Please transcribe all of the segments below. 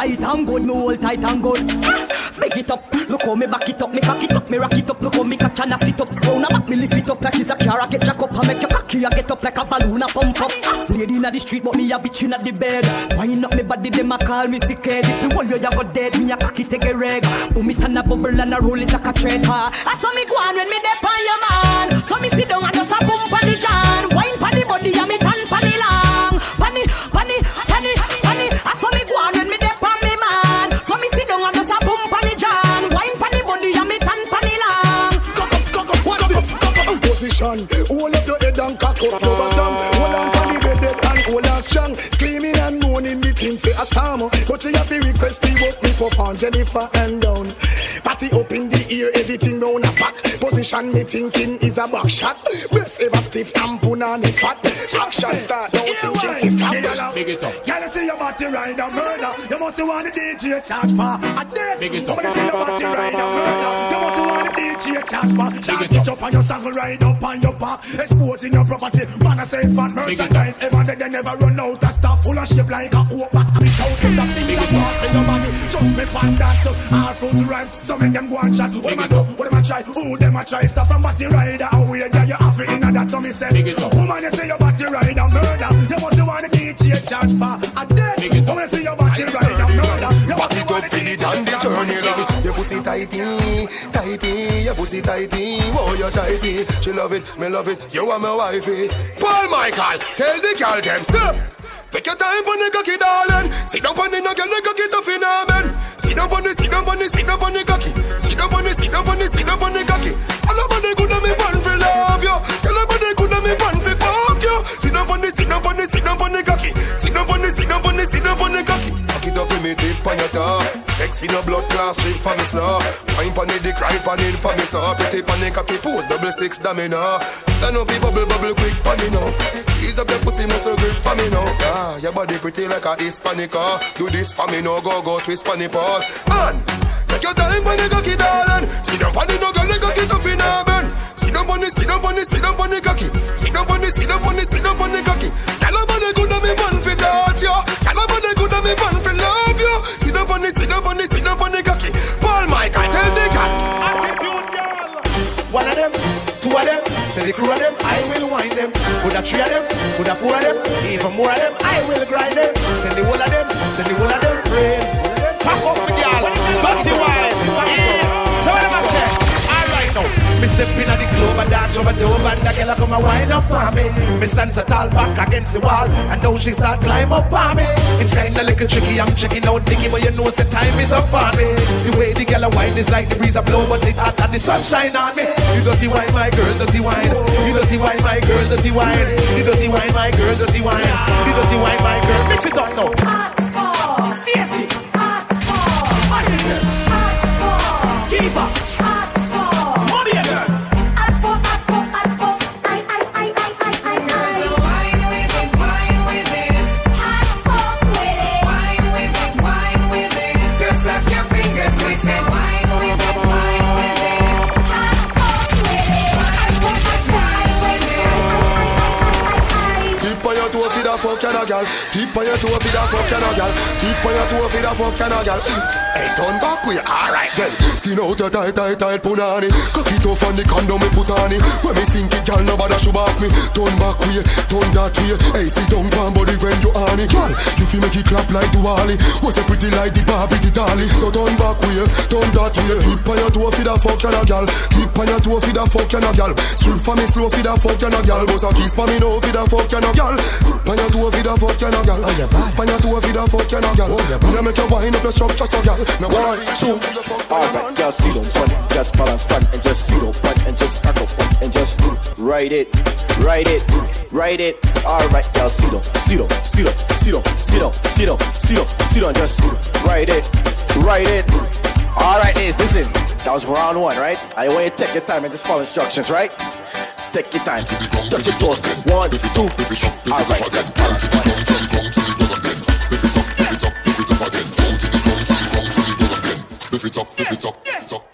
tight and good, me hold tight and good. Big it up, look how me back it up, me cock it up, me rock it up, look how me catch and I sit up. Round a back me lift it up like it's a car, I get jack up, I make your cocky, I get up like a balloon, I pump up. Lady inna the street, but me a bitch inna the bed. Wind up me body, them a call me sick head. If me hold you, you go dead, me a cocky take a reg. Boom it and a bubble and a roll it like a thread. Ha. I saw me go on when me dep on your man. So me sit down and just a boom pon the jam. Position. Hold up your head and cock up your bottom. Hold on to the bed and hold on strong. Screaming and moaning the thing say a storm. But she have to request the work me for on Jennifer and down. Party up in the ear, everything round a pack. Position me thinking is a back shot. Best ever stiff and put on the fat. Action start, don't thinking is stop. Big it up. Can I see your body ride a murder? You must want the DJ charge for a date. Big it up. When see your body ride a murder, you must want the DJ charge for. Shot it it up on your saddle, ride up on your back, exposing your property. Man, I say fat merchandise. Ever they, they never run out of stuff full of shape like a coke back. Without it, the thing is part in your. Just me fat that uh, all fruit rhymes. So make them go and chat. What them a do? What them a try? Who them a try? Stop from body rider away. Yeah, you have it in that. So me say, Big it up. woman, you say your body rider murder. You must want the DJ charge for a dead. Big it up. Woman, say your body rider murder. You must it want up the for the DJ charge for a dead. Your pussy tighty, tighty, your pussy tighty. Whoa, you tighty. She love it, me love it. You are my wifey. Paul Michael, tell the girl them sir. Take your time on the cocky, darling. Sit down on the girl, the cocky tough in man. Sit down on the, sit down on the, sit down on the cocky. Sit down on the, sit down on the, sit down on the cocky. All about the of me born for love you. About the good of me born for fuck you. Sit down on the, sit down on the, sit down on the cocky. Sit down on the, sit down on the, sit down on the cocky. Cock it up with me tip on your top. Sex in a blood class strip for me slow. Wine pon it, dick right pon it for me so. Pretty pon the cocky pose, double six domino. Then up you bubble bubble quick pon me now. Ease up your pussy muscle grip for me now. Ah, your body pretty like a Hispanic. ah. Do this for me now, go go twist pon the pole. And take your time pon the cocky darling. Sit down pon the no girl, the cocky tough in her bend. Down pon the, sit down pon the, sit down pon the cocky. Sit down pon the, sit down pon the, sit down pon the cocky. Tell her body good and me man fi touch you. Tell her body good and me man fi love you. Sit down pon the, sit down pon the, sit down pon the cocky. Paul Michael, tell the cat. Attitude, girl. One of them, two of them, say the crew of them, I will wind them. Put a three of them, put a four of them, even more of them, I will grind them. Send the whole of them, send the whole of them, frame. Pack up the girl, party wine. Step in the club and dance over the over and the girl come and wind up on me. Me stand so tall back against the wall and now she start climb up on me. It's kinda little tricky, I'm checking out Nicky, but you know the time is up on me. The way the girl a wine is like the breeze a blow, but it hot and the sunshine on me. You dirty wine, my girl, dirty wine. You dirty wine, my girl, dirty wine. You dirty wine, my girl, dirty wine. You dirty wine, my girl. Mix it up now. fuck you no girl. Keep on your toe for the fuck you no girl. Turn back with alright then. Skin out your tight, tight, tight punani. Cock it off on the condom me put on it. When me sink it, gal, nobody should off me. Turn back way, turn that way. Hey, sit down, pan body when you on it. Gal, you feel make it clap like Duali. Was a pretty like the Barbie, the dolly. So turn back way, turn that way. Keep on your toe for the fuck and a gal. Keep on your toe for the fuck and a gal. Strip for me slow for the fuck and a gal. Boss a kiss for me no for the fuck and a gal. Pan your toe for the fuck and a gal. Pan your toe for the fuck and a gal. Me make you wind up your structure so gal. Now why shoot? Alright, just sit on one, just balance one, and just sit on one, and just crack up one, and just write it, write it, write it. Alright, y'all sit on, sit on, sit on, sit on, sit on, sit on, sit on, sit on, just write it, write it. Alright, is listen, that was round one, right? I want you to take your time and just follow instructions, right? Take your time, touch your toes, one, two, alright, just balance one if it's up, if it's up, it's up.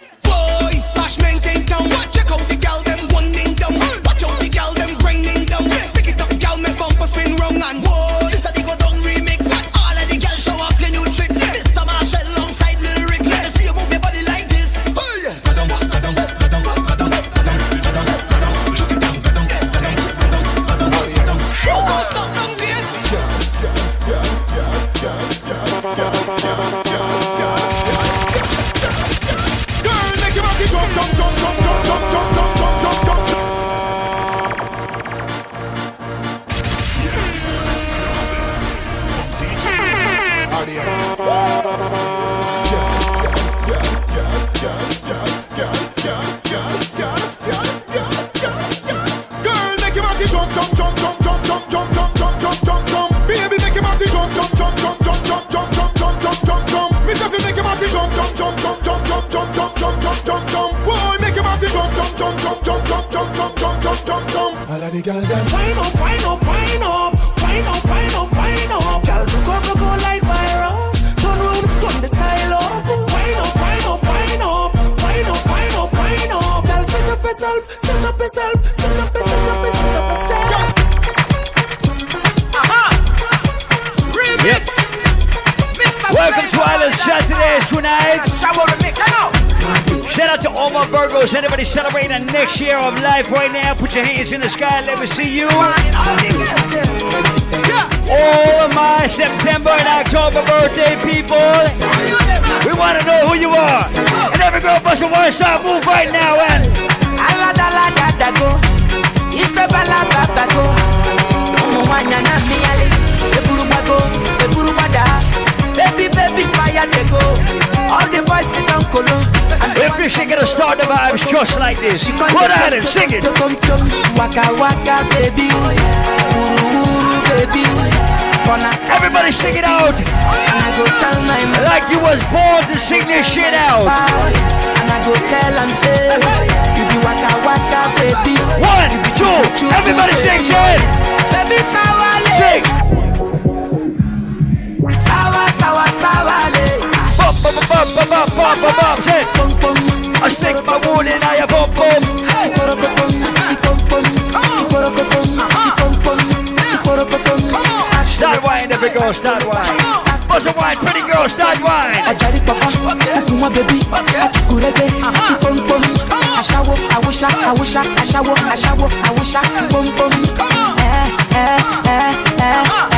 Jump, jump, jump, jump, jump, jump, jump. Boy, make your body jump, jump, jump, jump, jump, jump, jump, jump, jump, jump, jump, jump. All of the girl them. Wine up, wine up, wine up, wine up, wine up, wine up. Girl, look up, look up like virus. Turn round, turn the style up. Wine up, wine up, wine up, wine up, wine up, wine up. Girl, send up yourself, send up yourself, send up, send up, send up yourself. Yes. Welcome to Island Saturdays tonight. Out to all my Virgos. Anybody celebrating the next year of life right now? Put your hands in the sky. Let me see you. All of my September and October birthday people. We want to know who you are. And every girl bust a one shot move right now. And baby baby fire they go, all the boys sit down if you're shaking to start the vibes just like this, come ahead and sing it. Waka waka baby, oh uru baby, oh gonna Everybody sing it out and I go tell my mama. like you was born to sing this shit out. And I go tell am say, you be waka waka baby. Oh One, two, everybody sing it. Baby Sing bum bum bum bum bum bum bum check. I stick my wood in I bum bum. Hey. Start wine, every girl, start wine. Bust a wine, pretty girl, start wine. I tried it, papa. Okay. my baby. I took reggae. Uh-huh. Bum bum. I shower, I wish I, I wish I, I shower, I shower, I wish I. Bum bum. Come on. Eh, eh, eh, eh. Uh-huh.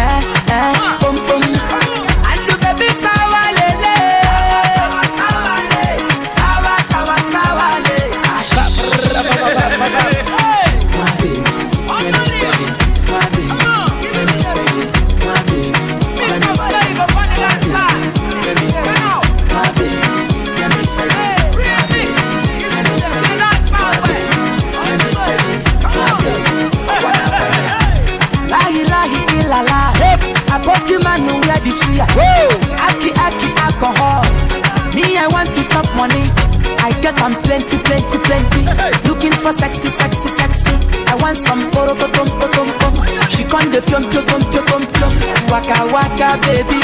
I get am plenty plenty plenty. Looking for sexy sexy sexy. I want some poro tom tom tom. She con the pium pium pium pium pium. Waka waka baby.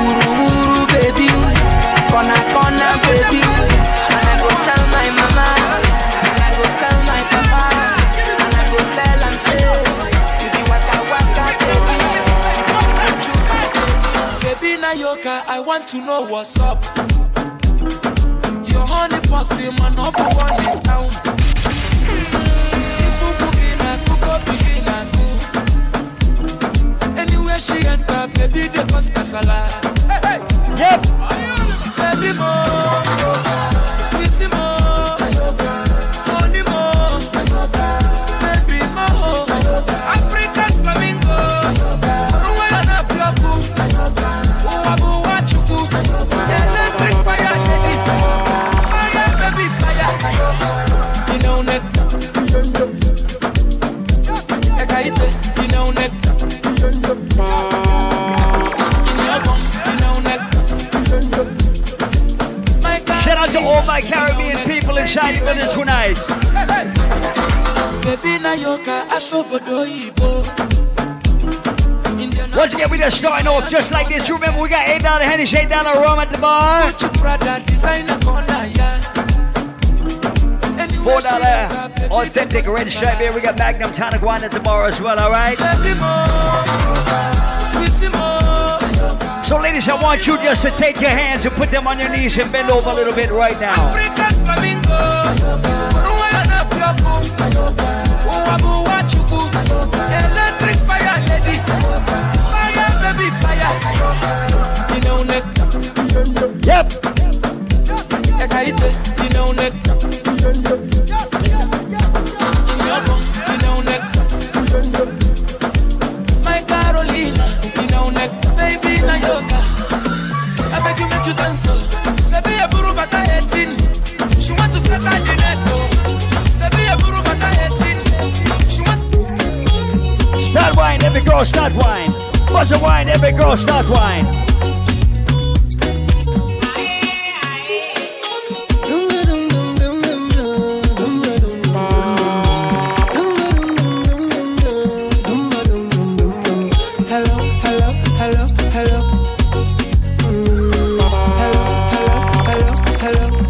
Uru uru baby. Kona kona baby. And I go tell my mama. And I go tell my papa. And I go tell am say. You be waka waka baby. Baby Nayoka, I want to know what's up. Fuck the man up one want it Anywhere she enter, baby they a lot. Hey, hey, yep. Baby more, sweetie more, Shout out to all my Caribbean people in Shiny Village tonight. Once again, we just starting off just like this. Remember, we got eight dollar Hennessy, eight dollar rum at the bar. Four dollar authentic red stripe here. We got Magnum tonic wine bar as well, all right? Baby mo, sweetie mo. So, ladies, I want you just to take your hands and put them on your knees and bend over a little bit right now. African flamingo. Rwanda bloku. Uwabu wachuku. Electric fire lady. Fire baby fire. Inaone. Yep. Ekaite. Inaone. Girl start wine. Bust a wine, every girl start wine.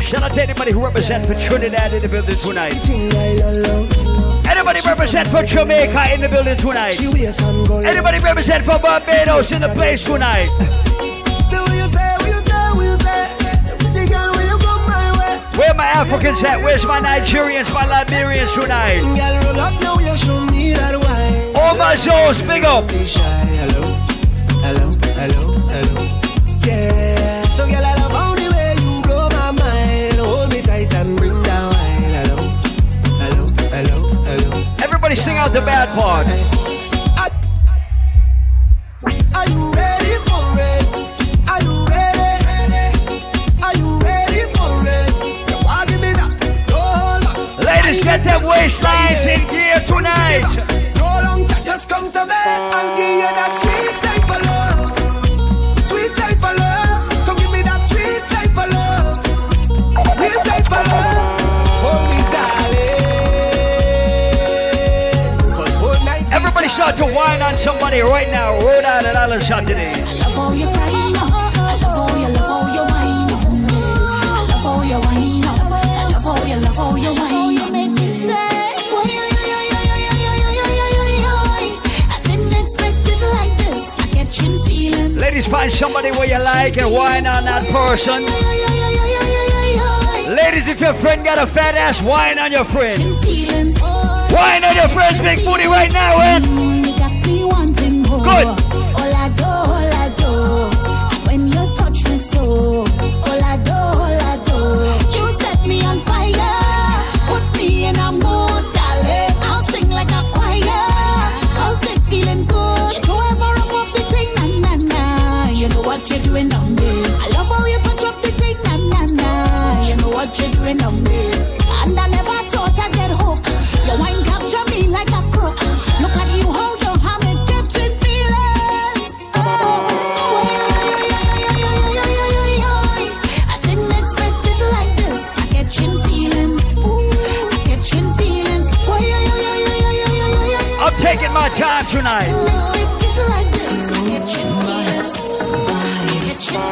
Shout out to anybody who represents for Trinidad in the building tonight. Anybody represent for Jamaica in the building tonight? Anybody represent for Barbados in the place tonight? Where my Africans at? Where's my Nigerians, my Liberians tonight? All my souls, big up. Out the bad part. shot today. Ladies, find somebody where you like and wine on that person. Ladies, if your friend got a fat ass, wine on your friend. Wine on your friend's big booty right now, man. Good.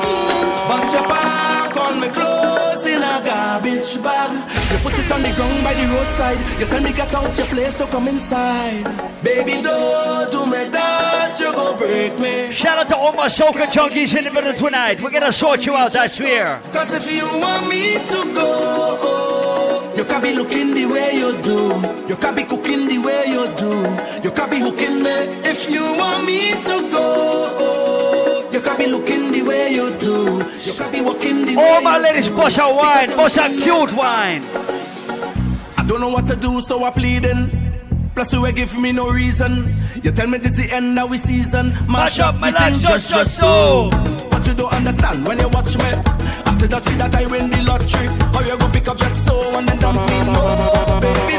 Feelings. But your back on me clothes in a garbage bag. You put it on the ground by the roadside. You tell me get out your place to come inside. Baby, don't do me that, you gon' break me. Shout out to all my soca junkies in the middle tonight. We're gonna sort you out, I swear. Cause if you want me to go, you can be looking the way you do. You can be cooking the way you do. You can be hooking me. If you want me to go, you can be looking the way you do. You can be walking the way oh, All my ladies, push a wine, push a cute wine. I don't know what to do, so I'm pleading. Plus you give me no reason. You tell me this the end of we season. Mash up my life just, just so. But you don't understand when you watch me. I said just be that I win the lottery. Or you go pick up just so and then dump me. No, baby,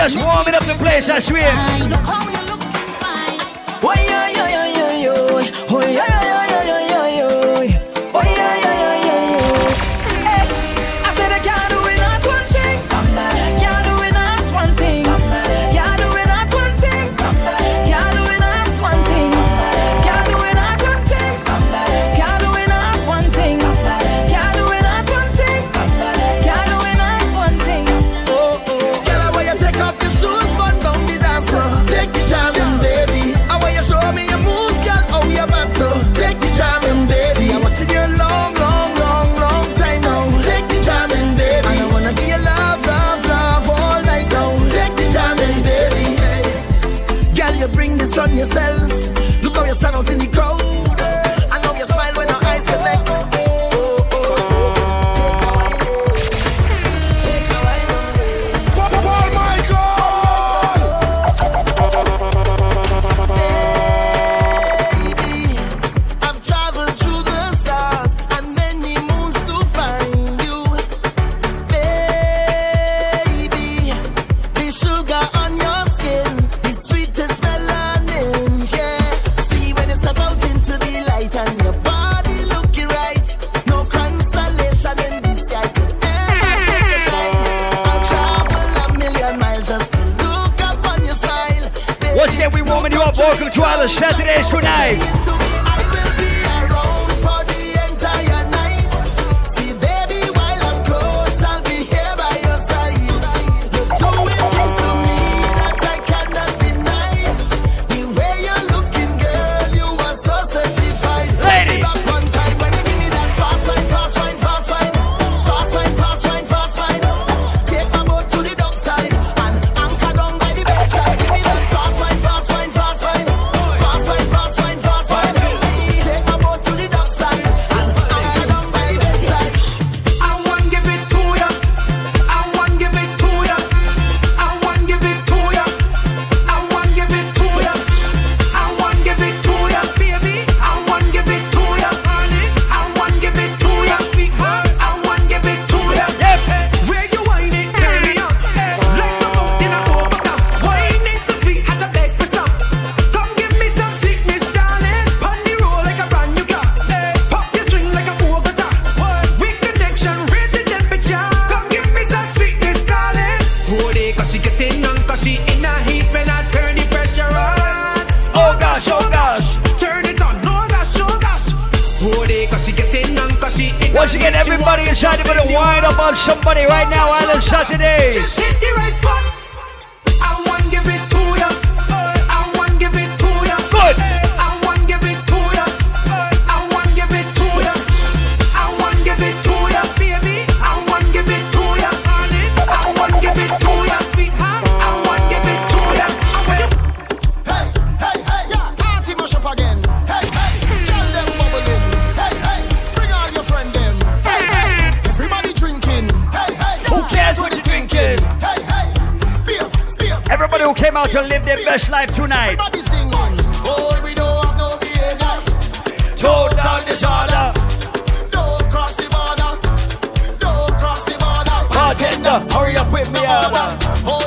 just warming up the place, I swear. Hurry up with me order.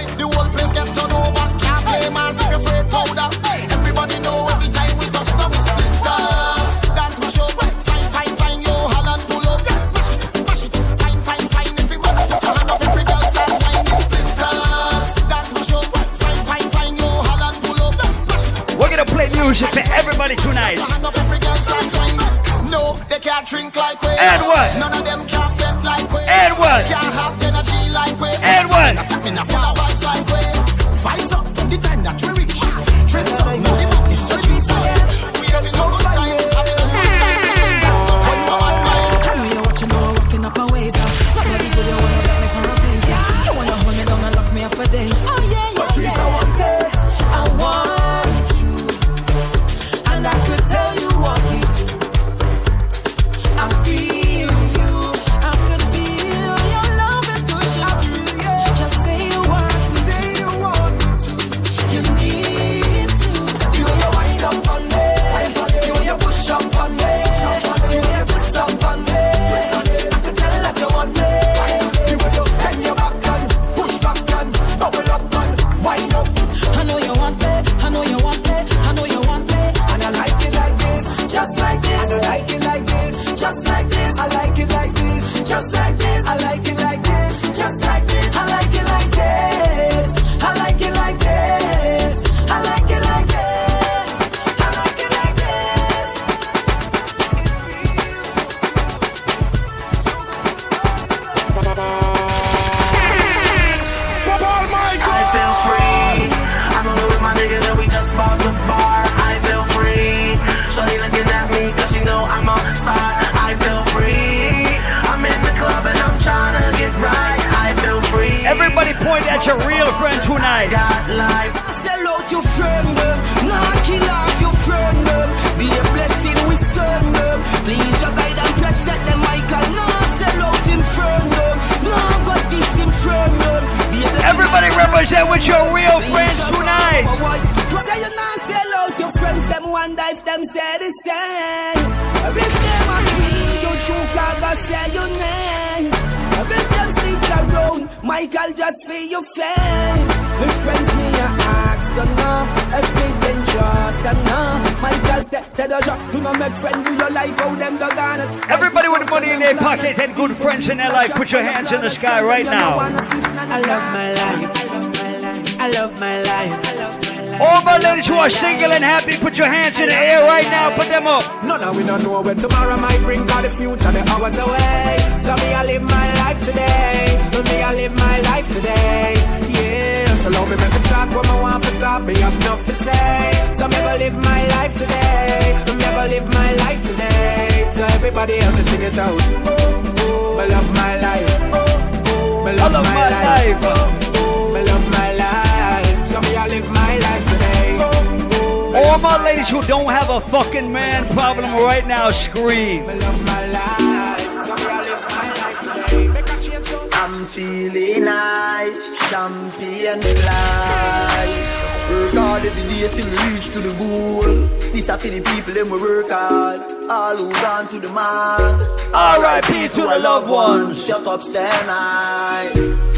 In the air right now. Put them up. None of we don't know when tomorrow might bring Cause the future. The hours away. So me I live my life today. Me I live my life today. Yeah. So love me make me talk what I want for talk. Me have enough to say. So me go live my life today. Me go live my life today. So everybody help me sing it out. Me love my life. Me love love my my life. Me love All my ladies who don't have a fucking man problem right now, scream. Me love my life I live my life today Make a change so I'm feeling high, champagne life. Work hard every day till we reach to the goal. This a for the people them we work hard. All who gone to the mark. R.I.P. to the loved ones. Shut up, stand high.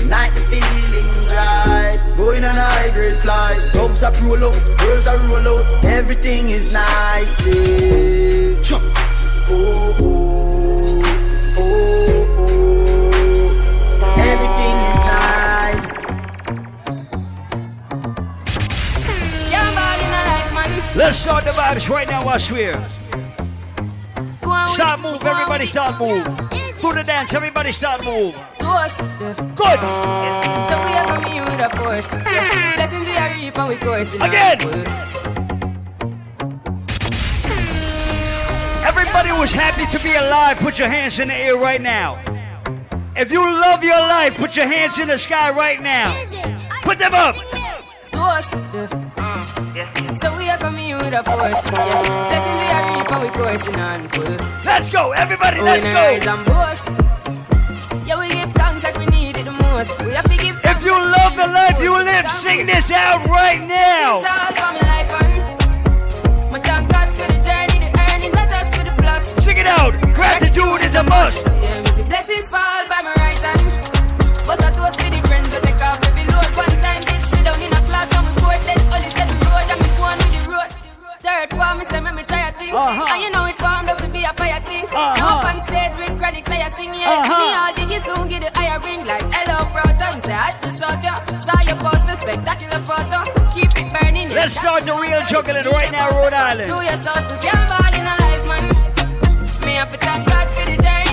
Night the feelings right. Going on a high grade flight. Dogs are roll out, girls are roll out. Everything is nice. Yeah. Chop. Oh, oh, oh, oh. Everything is nice. Yeah, bad in a life, man. Let's start the vibes right now, I swear. Go Start it, move, everybody with it. start move. Do the dance, everybody start move. To us, yeah. Good. So we are coming with a force. Yeah. Blessings we are reap and we coursing on Again. Everybody was happy to be alive, put your hands in the air right now. If you love your life, put your hands in the sky right now. Put them up. To us, yeah. So we are coming with a force. Yeah. Blessings we are reap and we coursing on full. Let's go, everybody, let's in rise go. and boast. Yeah, we give thanks like we need it the most. We have to give If you love the life you live, sing this out right now. It's all for my life and my thank God for the journey, the earnings, not just for the plus. Sing it out. Gratitude is a must. Yeah, me see blessings fall by my right hand. But I toast for the Third form, me say me, me try a thing. Uh-huh. And you know it formed up to be a fire thing. Uh-huh. Now up on stage with I sing yeah. Uh-huh. Me all diggy soon get the higher ring like hello say I had to shot ya. Saw your poster spectacular photo. Keep it burning. yeah. Let's start the real juggling right now, Rhode Island. Do to in a life, man. Me have to thank God for the journey,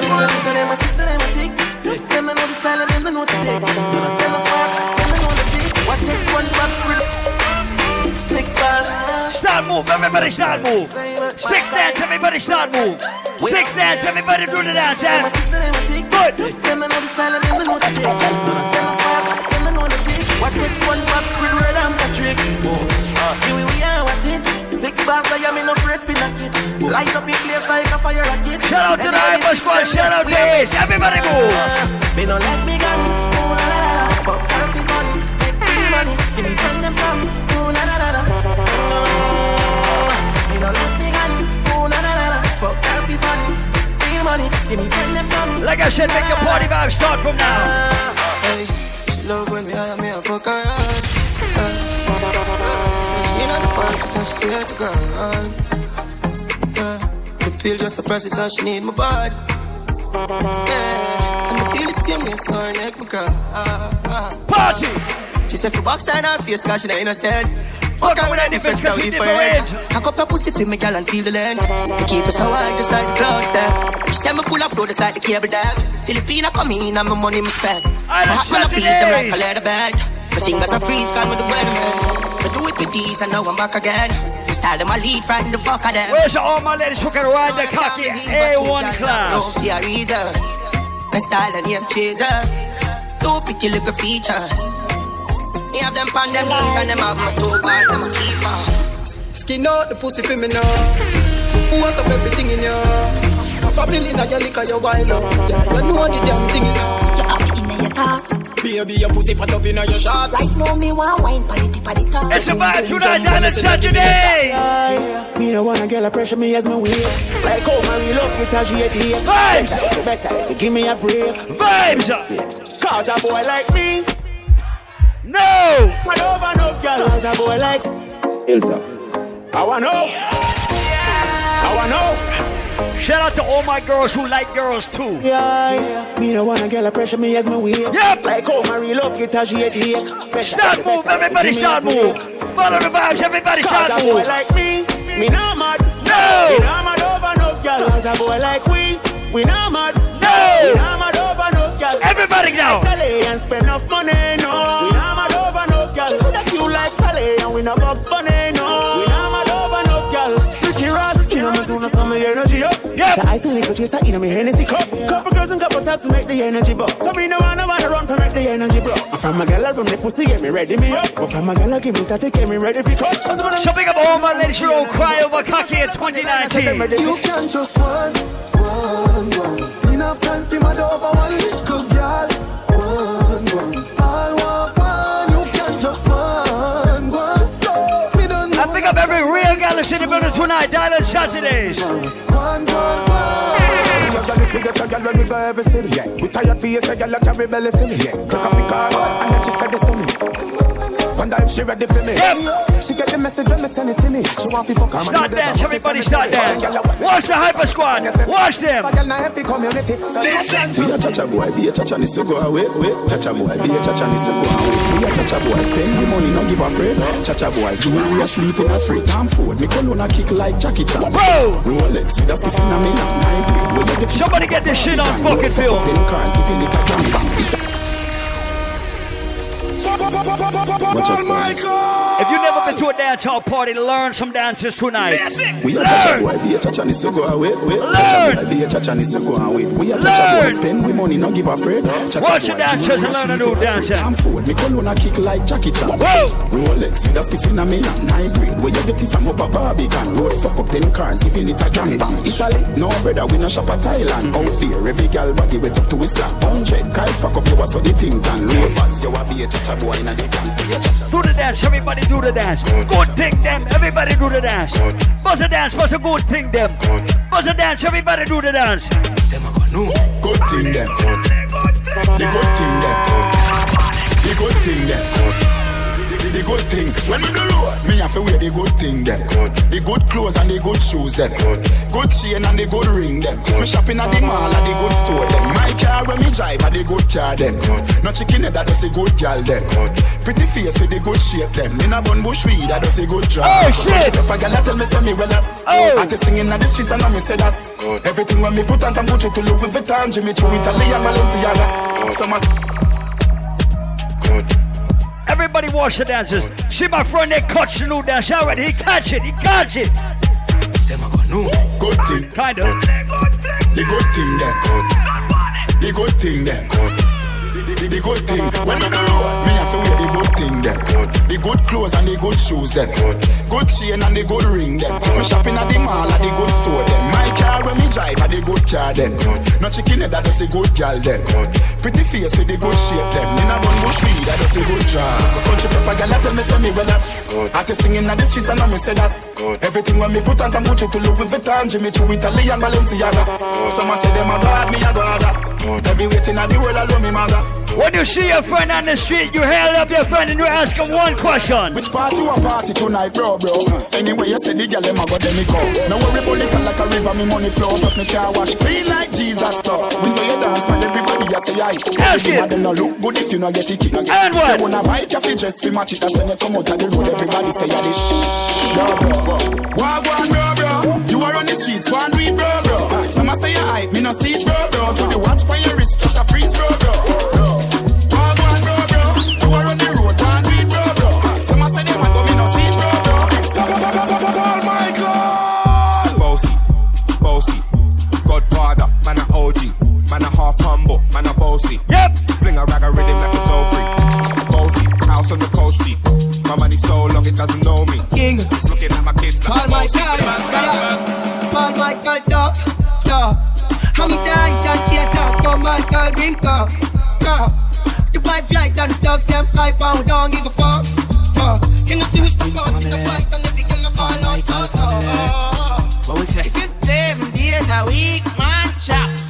them, them, tell them, a six, them a ticks. Them they know the style and them they know the. Them a swag, them they know the. What takes one box? Six. Start move, everybody start move. Six dance, everybody start move. Six dance, everybody do the dance. Them a yeah. six, them a ticks. Good. Them they know the style and them they know the tick. None of them a swag, them they know the. What takes one box? Word and Patrick. Here we are watching. Six bars, I am in no afraid for knock it. Light up in place like a fire rocket. Shout out to the Iowa squad, shout out to Ace. Everybody move. Me no let me gun. Ooh la la la. Fuck healthy fun. Make me money. Give me friend them some. Ooh la la la la. Me no let me gun. Ooh la la la la. Fuck healthy fun. Real money. Give me friend them some. Like I said, make your party vibe start from now. Hey, she love when me hire me a fuck her fight, she says she swear to God. Yeah, the pill just a process, so she need my body. Yeah, and I feel the same way, so her neck cry. Party. She said for box and her face, cause she not innocent. Fuck her with a different style, different. Cock up her pussy for me, girl, and feel the land. We keep her so high, just like the clouds there. She said me full of flow, just like the cable dam. Filipina come in, and my money me spend. I My heart man, I beat them like a leather bag. My fingers are freeze, call me the weatherman. I do it with these, and now I'm back again. This style them I lead, frighten the fuck of them. Where's all my ladies who can ride the cocky A1 class? No fear reason. My style and name chaser. Two pretty little features. Me have them on them knees and them have my two bars and my keeper. Skin out the pussy for me now. Force up everything in you. Family in your liquor, you wild up. Yeah, you know the damn thing in you. You have me in your thoughts. Baby, your pussy fat up in your shot. Right now, me want wine, party, party, top. It's a vibe tonight, Island Saturday. Me no wanna girl a pressure me as my way. Like how my real up with a GD. Vibes. Better, better if you give me a break. Vibes. Cause a boy like me. No. My over no girl. Cause a boy like. Hilltop. I wanna know. I wanna know. Shout out to all my girls who like girls too. Yeah, yeah. Me no wanna get a pressure me as me wake. Yep. Like how my real up get a shade ache. Pressure. Start move, everybody start move. Follow the vibes, everybody Cause start a boy like me, me not mad. No. Me not mad over no girl. Cause a boy like we, we not mad. No. We not mad over no girl. Everybody now. Calais and spend enough money, no. We not mad over no girl. Coulda cute like Calais and we no box bunny, no. Ross, you know me soon as some energy up. Yep. So I still little chaser in me Hennessy cup. Couple girls and couple taps to make the energy buck. So me no wanna wanna run for make the energy bro. I'm from a gal from the pussy get me ready me up. But from a gal give me start to get me ready for cut. What's the matter? So big up all my ladies who don't cry over cocky in 2019. You can just one, one, one. Enough time for my over one every real gal that's in the building tonight, Island Saturdays. One, one, one. Your girl is big, your girl when we go every city. Yeah. We tired for you, so girl carry belly for me. Yeah. Take up the car and then she said this to me. Wonder if she ready for me. Yep. She get the message when me send it to me. She want people come Start dance, everybody start dance. Watch the hyper squad. Watch them. Girl, now every community. So listen. We a chacha boy, be a chacha ni so go away, wait. Chacha boy, be a chacha ni so go away. We a chacha boy, spend the money, no give a afraid. Chacha boy, jewelry asleep in a free time food. Me cologne a kick like Jackie Chan. Whoa. Rolex with a stiff in a me now. Nine grade, where you get Somebody get this shit on fucking film. Ten cars, giving it a jam bang. It's a- Watch us now. If you've never been to a dance hall party, learn some dances tonight. We a chacha Learn. boy, be a chacha ni so go away, ah, wait. Learn. Chacha boy, be a chacha ni so go away. Ah, we a chacha boy, Learn. spend we money, no give a afraid. Chacha Watch the boy, dancers jewelry and learn a asleep new in a free dancer. time food. Me cologne a kick like Jackie Chan. Whoa. Rolex with a stiff in a me now. Nine grade, where you get it from up a Barbican. Road fuck up ten cars, giving it a jam bang. Italy, no brother, we no shop at Thailand. Out there, every gal baggy wet up to his slap. Hundred guys pack up, you a so the thing done. Low fans, you a be a chacha boy in a the gang. Be a chacha Do the dance, everybody do the dance. Good thing them, everybody do the dance. Buzz a dance, buzz a good thing them. Buzz a dance, everybody do the dance. Good thing them. The good thing them. The good thing them. The, the good thing. When we do road, me have to wear the good thing them. The good clothes and the good shoes them. Good chain and the good ring them. Me shopping at the mall and the good store them. My car when me drive and the good car them. No chicken head that does a good girl them. Pretty face with the good shape them. In a bun bush weed that does a good job. Oh, shit. If a girl that tell me say me well up. Oh. Artist singing in the streets and know me say that. Everything when me put on from Gucci to Louis Vuitton, Jimmy Choo, Italy and Balenciaga. So much Everybody watch the dancers. See my friend there catch the new dance already. He catch it, he catch it. good thing. Kind of. The good thing there. The good thing there. The, the, good thing. When we do road, me have to wear the good thing there. The good clothes and the good shoes there. Good chain and the good ring there. Me shopping at the mall at the good store there. My car when me drive at the good car there. No chicken head that does a good girl there. Pretty face with the good shape there. Me not run bush weed that does a good job. Country pepper girl that tell me say me well up. Artist singing in the streets and know me say that. Everything when me put on from Gucci to Louis Vuitton, Jimmy Choo, Italy and Balenciaga. Some a say them a god, me a god. Every waiting at the world alone me mother. When you see your friend on the street, you hail up your friend and you ask him one question. Which party you a party tonight, bro, bro? Anyway, you say the girl them a go then me go. No worry about it like a river, me money flow. Plus me car wash clean like Jesus stuff. We say you dance, man, everybody you say aye. Ask it. them no look good if you no get it. kick. And what? You wanna you fi just fi match it. That's when you come out of the road, everybody say you the sh. Bro, bro, bro. Wag one, bro, bro. You are on the streets, one read, bro, bro. Some a say you hype, me no see it, bro, bro. Through the watch by your wrist, just a freeze, bro, man a bossy. Yep. Fling a rag a rhythm like a soul free. Bossy, house on the coast G. My money so long it doesn't know me. King. It's looking at my kids like Paul a bossy. Michael, Paul Michael, dog, dog. How me say I and chase out, come Michael, bring up, go. The vibes right and the dogs them high found, don't give a fuck, fuck. Can you see we stuck out in the fight and let the girl fall out, out, out. What we say? If you seven days a week, man chop.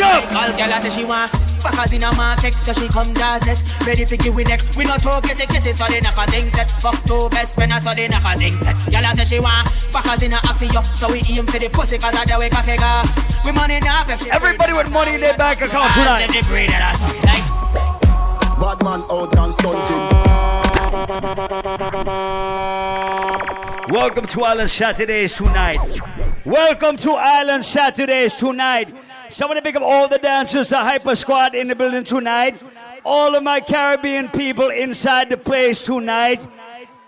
Full serious chop for life, yeah. Vibes up. All girl say she want Backers in a market, so she come jazzless. Ready for give we neck. We not talk, yes, yes, yes, so they knock a thing set. Fuck two best friend, so they knock a thing set. Y'all say she want backers in a axi up, so we aim for the pussy, cause I the way cocky go. We money enough if she Everybody with money in their bank account tonight. Every breed that I saw, like. Bad man out and stunting. Welcome to Island Saturdays tonight. Welcome to Island Saturdays tonight. Somebody pick up all the dancers, the Hyper Squad in the building tonight. All of my Caribbean people inside the place tonight.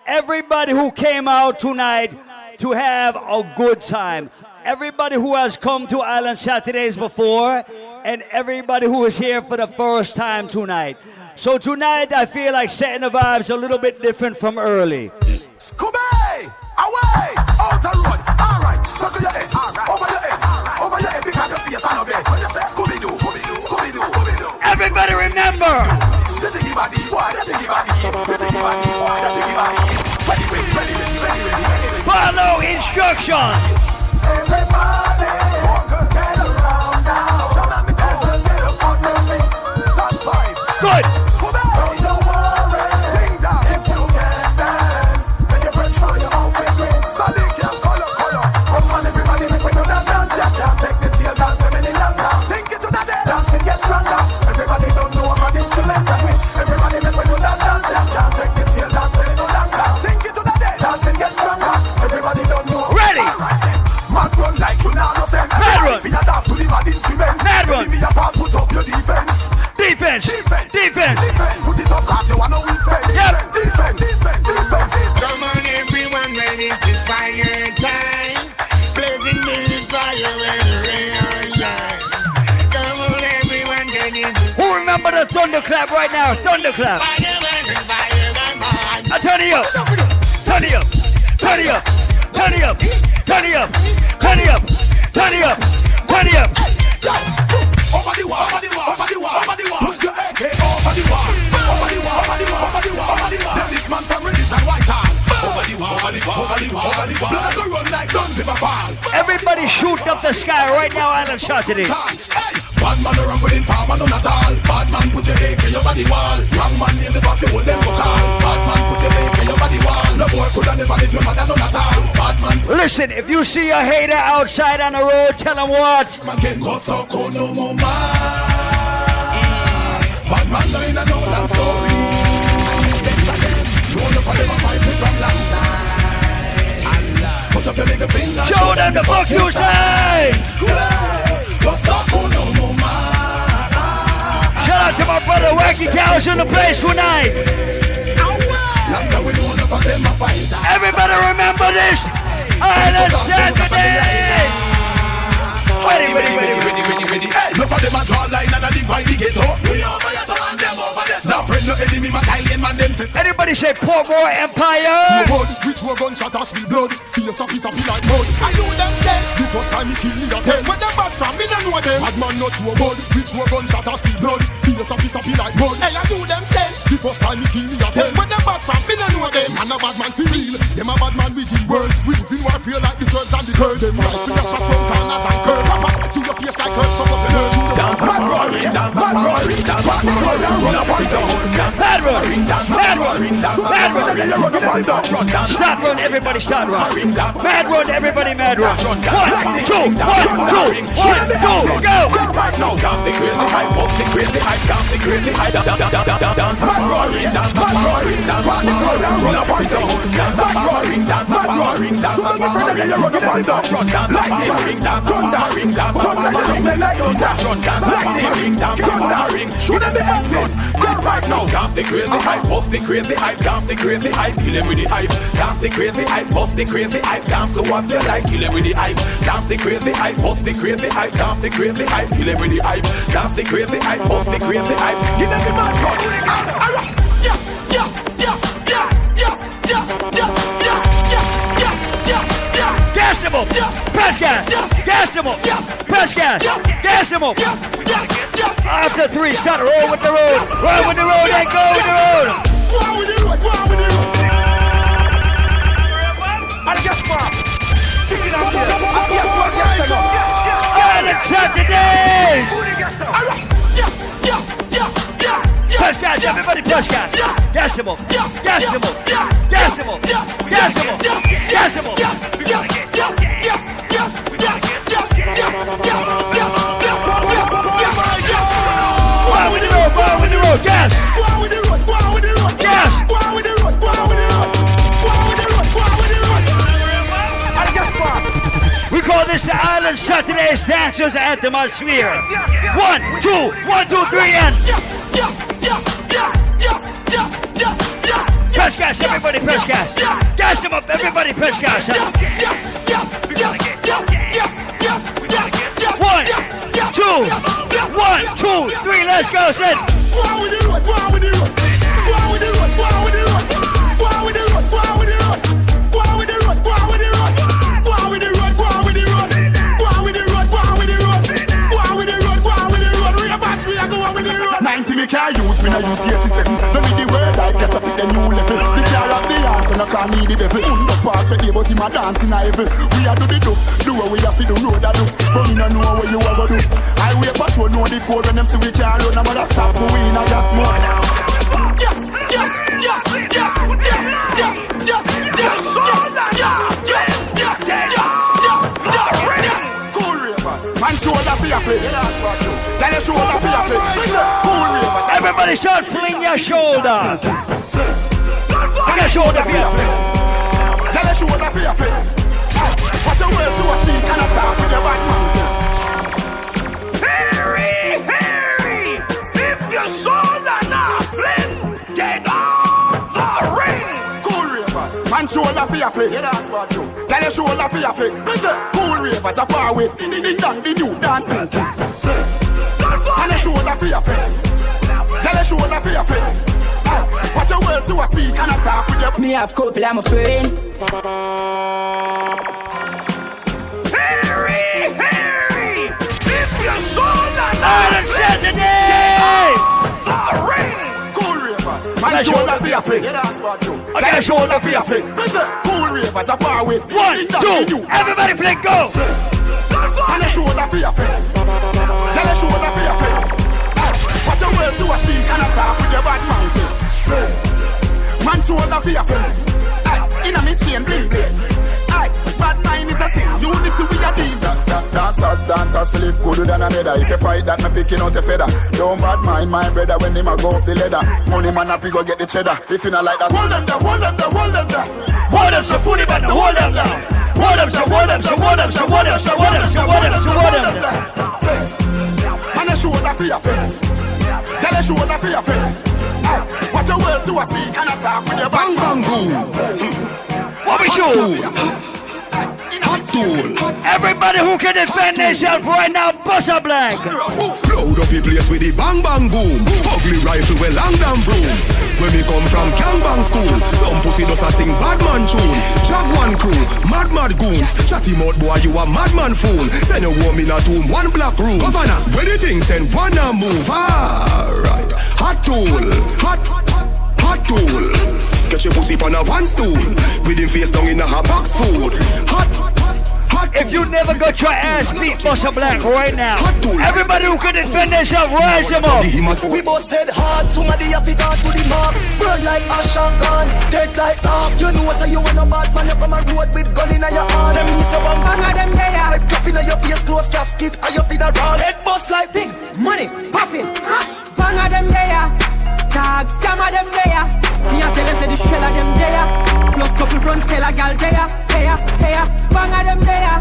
Everybody who came out tonight to have a good time. Everybody who has come to Island Saturdays before, and everybody who is here for the first time tonight. So tonight I feel like setting the vibes a little bit different from early. Scooby! Away! All right. Your head. Over your head. Over your head. Pick up your and Scooby-Doo, Scooby-Doo, Scooby-Doo, Everybody remember. Ready, ready, ready, ready, ready. Follow instructions. Everybody. walk around now. Good. Instrument. Give me a part, put up your defense. Defense! Defense. Defense! Defense. Put it up, cause you wanna win. Defense. Yep. Defense. Defense. Defense. Come on, everyone, when this fire time. Blazing this fire and rain or shine. Come on, everyone, when this Who remember the thunderclap right now? Thunderclap! fire and fire and mine. I turn it up! Turn it up! Turn it up! Turn it up! Turn it up! Turn it up! Turn it up! Turn it up! Over the wall, over the wall, over the wall, over the wall. Put your AK over the wall. Over the wall, over the wall, over the wall, over the wall. This man from Reddit and Whitehall. Over the wall, over the wall, over the wall, over the wall. Blood go run like guns in a. Everybody shoot up the sky right now, Island Saturday. Hey, bad man no run with him farmer none at all. Bad man put your AK over the wall. Young man the hold them call. Bad man put your AK over the wall. No boy coulda never live your mother none at all. Bad man Listen, if you see a hater outside on the road, tell him what? man can go so cold no more man. Bad man no in a no story. Roll up on them a fight me from long time. Put up your middle finger. Show them the fuck you say! Wacky Cows in the place tonight. Everybody remember this? Island Saturday! Ready, ready, ready, ready. ready, ready. Hey, no for them a draw line and a divide the ghetto. We over friend no enemy, my man them say. Anybody say Portmore Empire? Blood, which were gunshot as we blood. Face a piece of be like mud. I know them say. The first time me kill me a ten. When them bad from me, no know them. Bad man not true mud. Which were gunshot as we blood. Face a piece of be like mud. Hey, I do them say. The first time me kill me a ten. When them bad from me, no know them. And a bad man feel real. Them a bad man with his words. We live in warfare like the serves and the curds. Them right to your shot from corners and curves. To your face like of the. Dance and roaring, dance and roaring, dance and roaring, run up and down down, head run, head run, head run, start run, everybody start run, mad run, everybody mad run, one, two, one, two, one, two, go! Right now, down crazy hype, up crazy hype, down crazy hype, down, down, down, down, down, mad roaring, down, mad roaring, down, run the crowd run down, mad roaring, mad roaring, down, so make a friend and then run the point down, run down, lightning, ring ring down, down, ring down, thunder, ring, shoot them the exit, go right now. Yo, dance the crazy hype, bust the crazy hype, dance the crazy hype, kill him with the hype. Dance the crazy hype, bust the crazy hype, dance to what you like, kill him with the hype. Dance the crazy hype, bust the crazy hype, dance the crazy hype, kill him with the hype. Dance the crazy hype, bust the crazy hype, give them the mad cut. Alright, ah, yes, yes, yes, yes, yes, yes, yes. Gas. Press gas. Gas him up. Press gas. Gas him up. After three, shot roll with the road. Roll with the road and go with the road. Roll with you. Roll with you. The Gas, gas, everybody gas, gas. Gas him up. Gas him up. Gas him up. Gas him up. Gas him up. Gas. Ellis Island Saturdays dancers at the Malsphere. One, two, one, two, three, and. Press gas, everybody press gas. Gas them up, everybody press gas. Yes. One, two, one, two, three, let's go, Sid. Why we do? Why we do? Why we do? Why we do? Can't use me, no use 87 Don't need the word I guess I pick a new level The car of the ass and I call me the devil the day but him a dance in a heaven We a do the do, do what we have to the road I do But me no know what you ever do Highway patrol know the code when them see we can't run I'm gonna stop we in a gas smoke Yes, yes, yes, yes, yes, yes, yes, yes, yes, yes, yes, yes, yes, ravers, man shoulder for your flip Tell your shoulder for your flip Cool ravers Everybody shout, fling your shoulder. Fling your shoulder, for your Tell your shoulder for your flip What your words to a speak and a talk with your bad mouth Harry, Harry, if your shoulder not fling, get off the ring. Cool ravers, man shoulder for your flip Yeah, that's what you Tell your shoulder for your flip Me say, cool ravers are far with. Ding ding ding dong, the new dancing king Tell ah, your shoulder for your flip Tell your shoulder for your flip What your words to a speak and a talk with your Me have couple, I'm a friend. Harry, Harry, if your shoulder Island Saturday. the ring. Cool man shoulder for your flip Yeah, that's what you Tell your shoulder for your say, cool ravers are far with One, Ding dong, the two, everybody fling, go. Tell your shoulder for your flip Tell your shoulder for your flip What your words to a speak and a talk with your bad mouth Man shoulder for your flip Inna me chain bling bling. Aye, bad mind is a sin. Unity we a team Dancers, dancers, Philip good than another If you fight that, me picking out a feather Don't bad mind my brother when him a go up the ladder Money man up, go get the cheddar If you not like that, hold them there, hold them there, hold them there Hold them, so fully, but hold them down. Hold them, so hold them, so hold them, so hold them, so hold them, so hold them, so hold them. Man a shoulder for your friend Tell a shoulder for your friend Watch your words to a speak and a talk with your bang bang boom What we show? Everybody who can defend themselves right now, bust a blank. Load up the place with the bang bang boom. Ugly rifle with long damn broom. When we come from Kangbang school, some pussy does a sing badman tune. Jaguan crew, mad mad goons. Chatty mouth boy, you a madman fool. Send a woman a tomb, one black room. Governor, where the thing send one a move. Alright, hot tool, hot, hot tool. Get your pussy on a one stool. With him face down in a hot box food. Hot. If you never got your ass beat, bust a black right now. Everybody who can defend themselves, rise them up. We both said hard, somebody have it hard to the mark. Burn like a shotgun, dead like dog. You know so you want a bad man, you come a road with gun in your hand. Them miss a one bang of them there. Like dropping on your face, close casket, and your feet are round. Head bust like big Money, popping, bang of them there. Dog, scam of them there. Me a tell you say the shell of them there. Plus couple run sell a gal there. There, there, bang of them there.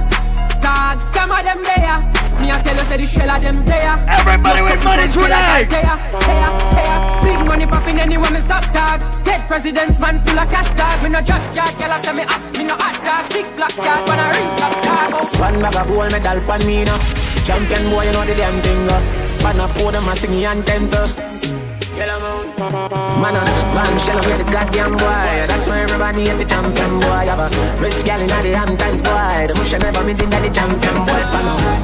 Dog, scam of them there. Me a tell you say the shell of them there. Everybody with money run sell tonight. There, there, there. Big money popping anywhere me stop dog. Dead presidents man full of cash dog. Me no drop yard, gyal a say me hot. Me no hot dog. Big black yard when I ring top dog. One bag of gold medal pan me now. Champion boy, you know the damn thing. Uh. Pan a four them a singing anthem. Uh. Man, uh, man, shell with the goddamn boy. That's why everybody hate the champion boy. Have a rich gal in the Hamptons boy. The bush never meet in the champion boy.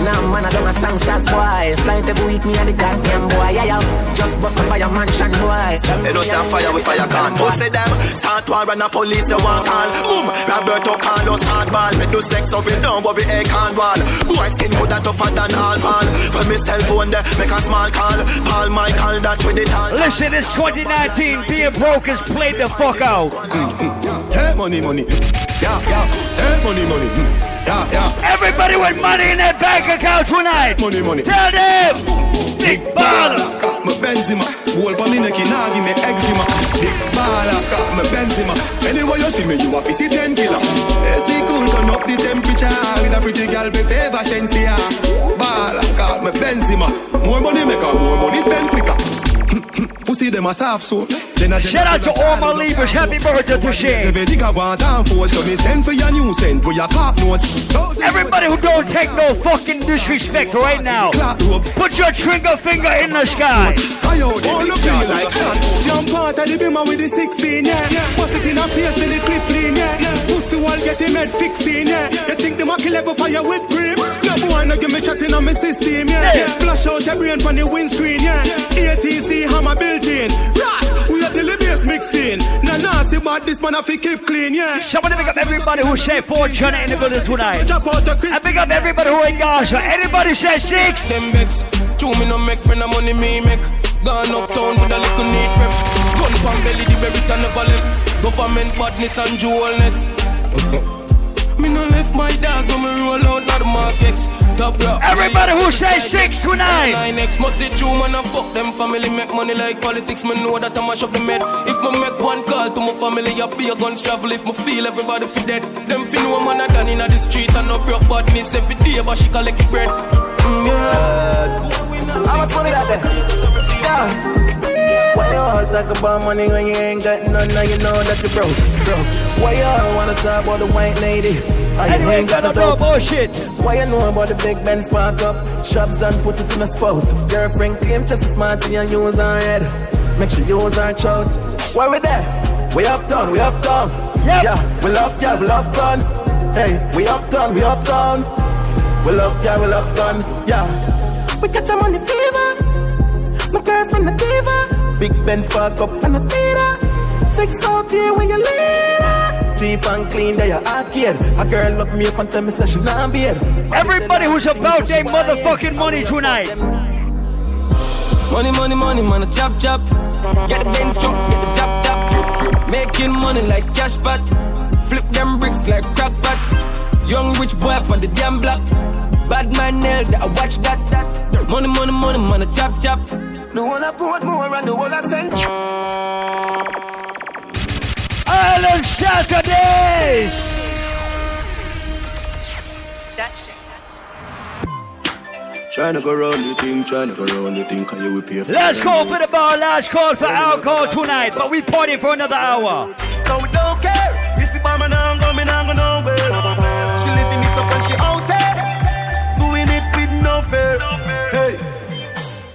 Now, man, I don't a songsters boy. Flight every week, me and the goddamn boy. Yeah, yeah. Just bust a mansion boy. They don't stand fire with fire can't Post them Start war and the police they want call Boom Roberto Carlos hardball Me do sex up with down but we a can wall Boy skin good that tougher than all ball When me cell phone there make a small call Paul Michael that with it all Listen, it's 2019. Being broke is played the fuck out. Hey, money, money. Yeah, yeah. Hey, money, money. Yeah, yeah. Everybody with money in their bank account tonight. Money, money. Tell them. Big baller. Got my Benzema. Whole for me neck, nah give me eczema. Big baller. Got my Benzema. Anywhere you see me, you have to see 10 killer. AC cool, turn up the temperature. With a pretty girl, be favor, Shensia. Baller. Got my Benzema. More money make her, more money spend quicker. Pussy them a soft so. Shout out to all my Libras. Happy birthday to Shane. Every nigga want and fold, so me send for your new send for your. Everybody who don't take no fucking disrespect right now, put your trigger finger in the sky. All the feel like Jump out of the beamer with the 16, yeah. Bust it in a face till it clip clean, yeah. Pussy wall get him head fixing, yeah. You think the market level fire with cream? No boy, no give me chatting on my system, yeah. Splash out your brain from the windscreen, yeah. ATC hammer built in. Ras, we are till the bass mixing. Nah, nah, see what this man have to keep clean, yeah. Somebody pick up everybody who say fortune in the building tonight. And pick up everybody who in Gaza. Anybody say six? Them begs, two me no make friend of money me make. Gone uptown with a little neat reps. Gun pan belly, the berry can never left. Government badness and jewelness. me no left my dogs when me roll out not the markets. Top rock. Everybody who say six tonight. Nine X must say true man. I fuck them family make money like politics. Me know that I mash up the med. If me make one call to my family, I be a guns travel. If me feel everybody fi dead, them fi know man a done inna the street and no broke badness every day, but she collect it bread. Mm, yeah. How much money that there? Yeah. Why you all talk about money when you ain't got none? Now you know that you broke, broke. Why you wanna talk about the white lady? Anyway, ain't got no bullshit. Why you know about the big Ben spark up? Shops done put it in a spot. Girlfriend claim just as smart and use her head. Make sure you use her chout. Why we there? We uptown, we uptown. Yeah, we love ya, we love gun. Hey, we uptown, we uptown. We love ya, we love gun. Yeah. We got your money fever. My girlfriend a diva. Big Ben spark up and a theater. Six out here when you leader. Cheap and clean, they are arcade. A girl look me up and tell me say she not beard. Everybody who's about their motherfucking money tonight. Money, money, money, man, a chop chop. Get the Benz truck, get the chop chop. Making money like cash pot. Flip them bricks like crack pot. Young rich boy up on the damn block. Bad man nail that I watch that. Money, money, money, man, a chop chop. The one I put more and the one I send. Island Saturdays. That shit. Tryna go round the thing, tryna go round the thing, cause you will pay for Last call for the bar, last call for alcohol tonight, but we party for another hour. So we don't care if you buy me now, go me now, go nowhere. She living it up and she out there, doing it with no fear. Hey,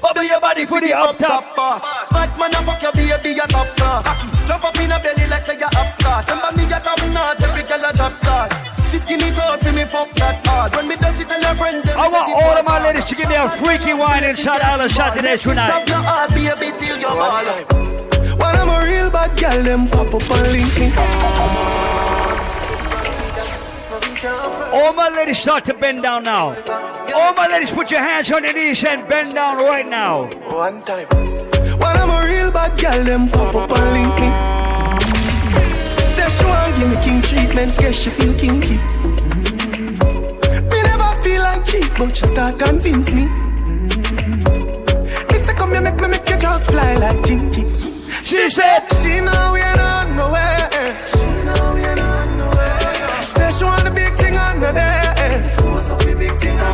bubble your body for the up top boss. Bad man, I fuck your baby, your top class. Jump up in a belly like say you're upstart. Remember me, your top notch, every girl a top class. She skinny tall for me, fuck that hard. When me touch it, tell her friend. I want all of my ladies to give me a freaky wine inside Island Saturdays Stop tonight. Stop your heart, baby, till you're ball. When I'm a real bad girl, them pop up and link. All my ladies start to bend down now. All my ladies, put your hands on your knees and bend down right now. One time. When I'm a real bad girl, them pop up and link me. Say she want give me king treatment, guess she feel kinky. Me never feel like cheap, but she start convince me. Me say come here, make me make you just fly like Gingy. She said she know we ain't on nowhere. She know we ain't on nowhere. Say she want the big thing on the day. Force up the big thing on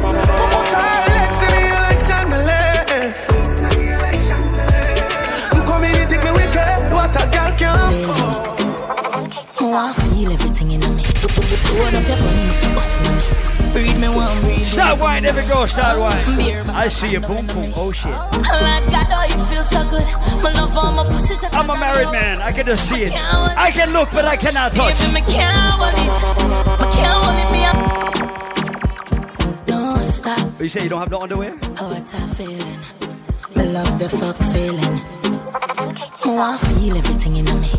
Load up your bust. Breathe me one, breathe. Start wine, every girl, start wine. I see you, boom, boom, oh shit. God, oh, you feel so good. My love on my pussy just I'm a married man, I can just see it. I can look, but I cannot touch. Baby, me can't hold it. Me can't hold it, me up. Don't stop. But you say you don't have no underwear? Oh, what a feeling. Me love the fuck feeling. Oh, I feel everything in me.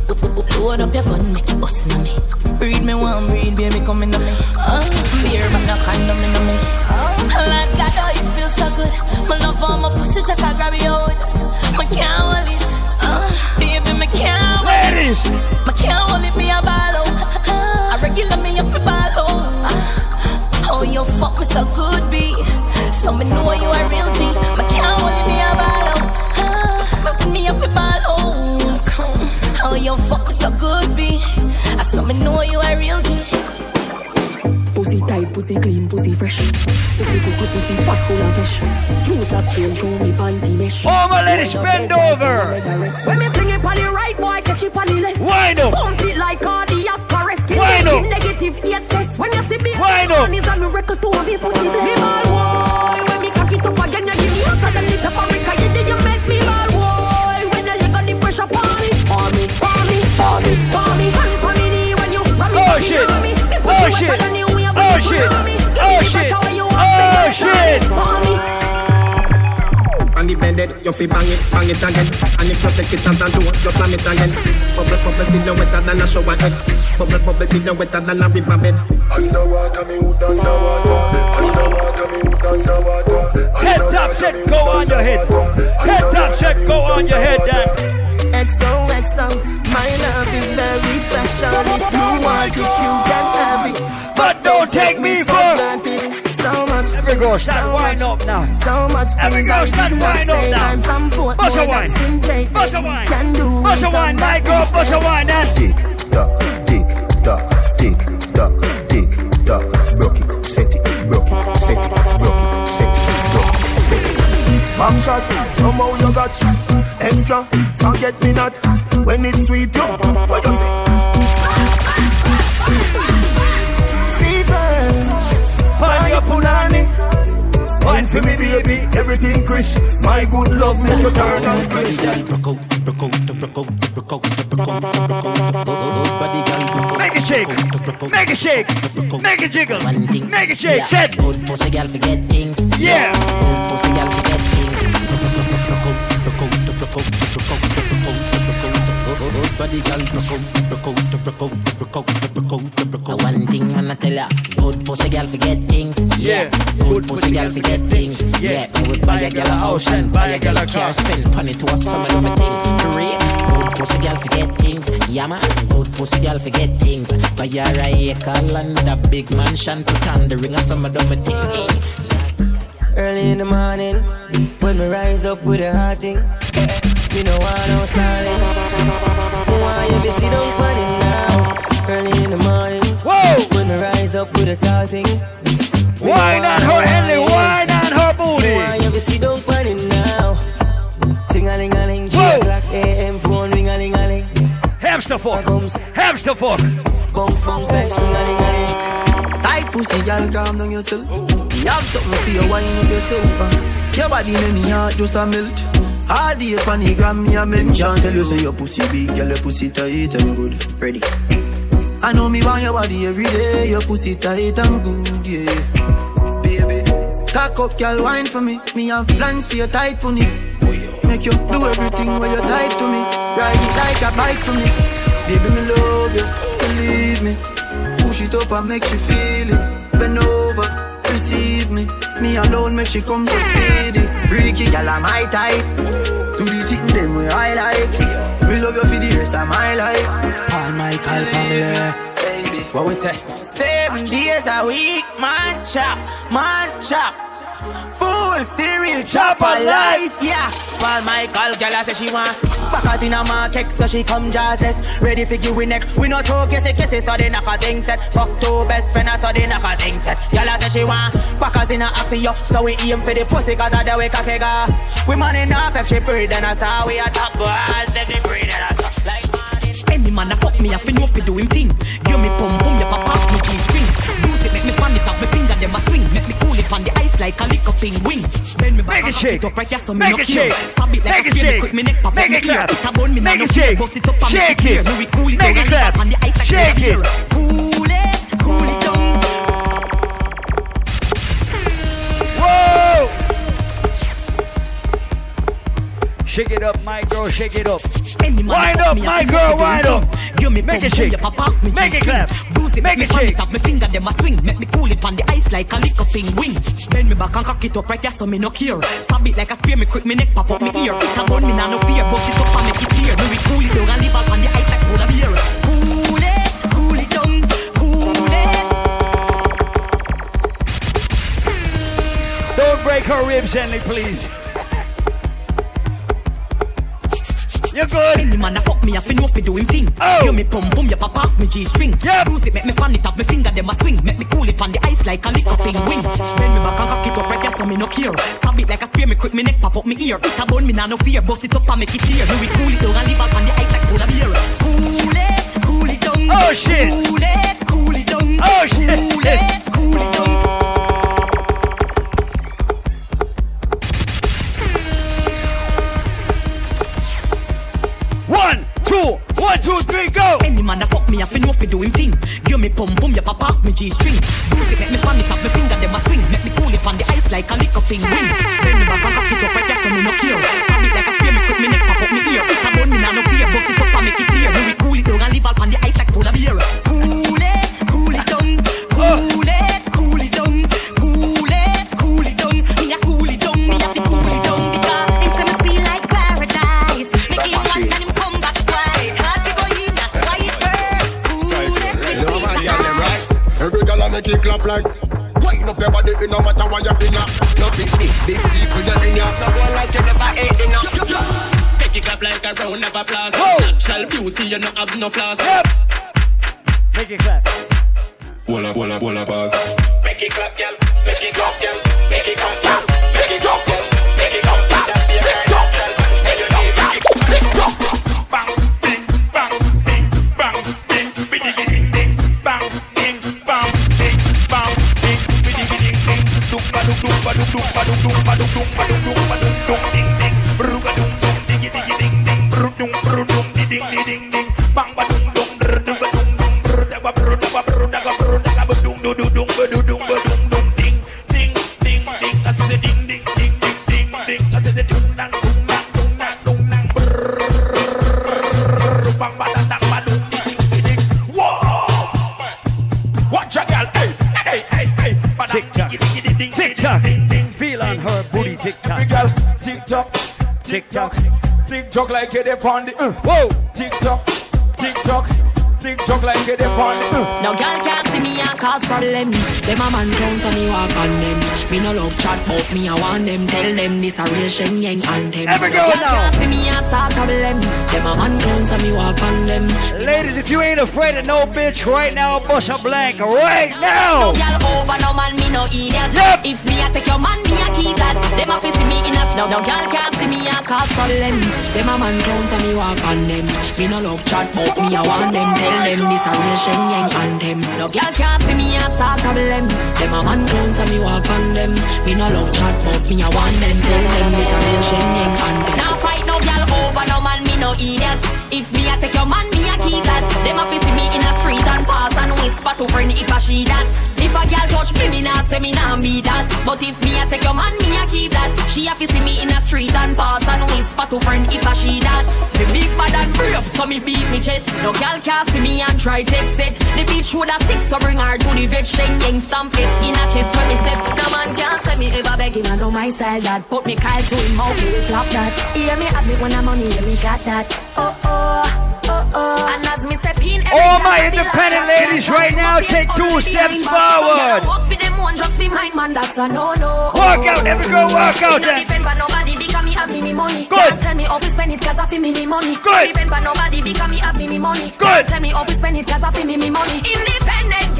Load up your gun, make it bust in me. Breathe me one, breathe, baby, coming in me. Uh, beer, but no condom in me. Oh, like God, oh, it feels so good. My love on my pussy, just I grab your hood. My can't hold it. Uh, baby, my can't hold it. Ladies! My can't hold it, me a ballo. I regular me up a ballo. Uh, oh, your fuck me so good, be. So me know you a real G. My can't hold it, me a ballo me up a ball out. How you fuck me so good be. I saw me know you a real G. Pussy tight, pussy clean, pussy fresh. Pussy good, good, pussy fat, full of fresh. Juice of strange, show me panty mesh. All my ladies, bend over. When me fling it on the right, boy, catch it on the left. Wind up. Pump it like cardiac arrest. Give Wind me up. Negative eight test. When you see me, Wind up. is a miracle to me pussy. Me ball boy, when me cock it up again, you give me hotter than the shit. for me. Oh, oh, me Oh, shit. wetter than you, we have Oh, shit. for me. Give me Oh, the shit. pressure when you Oh, want me, shit. for me. On the bended, you fi bang it, bang it again. And if you take it as a door, just slam it again. Bubble, bubble, till you wetter than a shower head. Bubble, bubble, till you wetter than a river bed. Underwater, me hood underwater. Underwater, me hood underwater. Head top check, go on your head. Head top check, go on your head, Dan. XOXO, my love is very special. If you want it, you can have it. But don't take me for granted. So much. Every girl, start wind up now. So much Every things girl, I start did not wind up now. I'm from Portmore, Bust a wine. that's in J. Bust a wine. Can do Bust a wine, my that girl, bust a wine, eh? Dan. Tick, tock, tick, tock, tick, tock, tick, tock. Broke it, set it, broke it, set it, broke it, set it, broke it, set it. Back shot, somehow you got extra. Forget me not when it's sweet. You, what you say? Fever, buy your punani. Wine for me, baby, everything crisp. My good love make you turn on crisp. Make it shake. Make it shake. Make it jiggle. Make it shake. Shake. Good pussy girl forget things. Yeah. Good pussy girl forget things. Good body girl One thing wanna tell ya. Good pussy girl forget things. Yeah. Good pussy girl forget things. Yeah. I would buy a girl a house and buy a girl a car. Spend money to a summer of a thing. Great. Good pussy girl forget things. Yeah man. Good pussy girl forget things. Buy her a acre and a big mansion. Put on the ring of some of them thing. Early in the morning, when we rise up with a hot thing, me no want no stalling. Me want you to sit down it now. Early in the morning, Whoa! when we rise up with a tall thing. me no Wine want on her, Ellie. Wine on her booty. you to sit down it now. Ting a ling a ling, o'clock a.m. phone ring a ling a ling. Hamster fuck. Hamster fuck. Bounce bounce like swing a ling a ling. Tight pussy, girl, calm down yourself. Me have something for you, wine with yourself. Your body make me heart just a melt. All the gram, me a mention. Tell you say your pussy big, girl, your pussy tight and good. Ready? I know me want your body every day. Your pussy tight and good, yeah. Baby, cock up, girl, wine for me. Me have plans for your tight pony. Make you do everything where you type to me. Ride it like a bike for me. Baby, me love you, believe me. Push it up and make she feel it. Bend over, receive me. Me alone make she come so speedy. Freaky gal, I'm my type. Do the sitting them way I like. We love you for the rest of my life. All my call family. What we say? Seven days a week, man chop, man chop. Full cereal chop a life, yeah. Paul Michael, girl, I say she want. Backers in a market, so she come jazzless Ready for give we next. We no talk, yes, yes, so they knock a thing set. Fuck two best friends, so they knock a thing set. Girl, I say she want. Backers in a axio So we aim for the pussy, cause I the way go We money enough if she breathe, then I saw we a top boys If she breathe, then I saw. Like Any man a fuck me, I fi know fi do him thing. Give me pum pum, ya pop off me it on the ice like a lick up wing. Bend me back and cock it up right here, so me Make no it care. shake. Stab it like Make a spear, me quick me neck pop Make up me it ear. clap. It a bone me, Make now no fear. shake. Bust it up and make Shake it clear. Me we cool it Make down and leave up on the ice like Shake a beer. it, cool Shake it up, my girl, shake it up. Wind up, my girl, fi do him wind up. Give me Make it shake. ya pop off me Make it clap. Bruise it, Make it shake. up, me finger them a swing. Make me cool it on the ice like a lick up in wing. Bend me back and cock it up right there, so me no care. Stab it like a spear, me quick me neck pop up me ear. It a bun me nah no fear, bust it up and make it clear. Me we cool it down and leave up on the ice like polar beer. Cool it, cool it down, cool it. Don't break her ribs, Henley, please. You're good. Any man a fuck me, I fi know fi do him thing. Oh. You me pum pum, you pop off me G string. Yeah. Bruise it, make me fan it off me finger, them a swing. Make me cool it on the ice like a up in wing. Bend me back and cock it up right there, so me no care. Stab it like a spear, me quick me neck pop up me ear. It a bone, me nah no fear. Bust it up and make it clear. Me we cool it down and leave out on the ice like polar beer. Cool it, cool it down. Oh shit. Cool it, cool it down. Oh shit. Cool it, cool it down. Two, one, two, three, go. Any man a fuck me, I fi know fi do him thing. Give me pum pum, you pop off me G string. Bruise make me fan it off me finger, them a swing. Make me cool it on the ice like a up in wing. Bend me back and cock it up there, so me no care. Stab it like a spear, me quick me neck pop up me ear. A bone, me nah no fear. Bust it up and make it clear. Me we cool it down and leave all on the ice like polar beer. Girl I make it clap like Wind up your body, it no matter what you're in ya. No big, big, big deep when you're in ya. No one like you never ate dinner. Make it clap like a round of applause. Natural beauty, you no have no flaws. Make it clap. Walla, walla, walla, pause. Make it clap, girl. Make it clap, girl. Like you dey on the. Uh. Whoa! Tick tock, tick tock, tick tock like you dey on the. Uh. No girl can't see me and cause problem. Them a man count so me walk on them. Me no love chat but me I want them. Tell them this a real Shen Yeng anthem. Every no girl girl now. can't see me and start problem. Them a man count so me walk on them. Ladies, if you ain't afraid of no bitch right now, bust a blank right now. No girl over no man, me no idiot. Yep. If me a take your man, a keep that. Them a fi see me in a snow. No girl can't see me and cause problem. Them a man count so me walk on them. Me no love chat but me I want them. Tell them this a real Shen Yeng anthem. No girl can't see me and start problem. Them a man count so me walk on them. Me no love chat but me I want them. Tell them this a real Shen Yeng anthem. Now fight no girl over no man, me no idiot. If me a take your man, me that. Them a see me in a street and pass and whisper to friend if a she that. If a girl touch me, me nah say me nah be that. But if me a take your man, me a keep that. She a see me in a street and pass and whisper to friend if a she that. Me big bad and brave, so me beat me chest. No girl can see me and try take set. The bitch woulda stick, so bring her to the vet. Shen Yeng stamp it in a chest when me step. No man can say me ever beg him, I know my style that. Put me Kyle to him mouth, me slap that. Hear me me when I'm money, yeah, we got that. Oh oh, uh, All my independent ladies right now, take two steps forward. Walk out, every girl, walk out. Good. Tell me spend it cause I feel me money. Good. Depend nobody me have me money. Good. Tell me spend it cause I feel me money. Independent.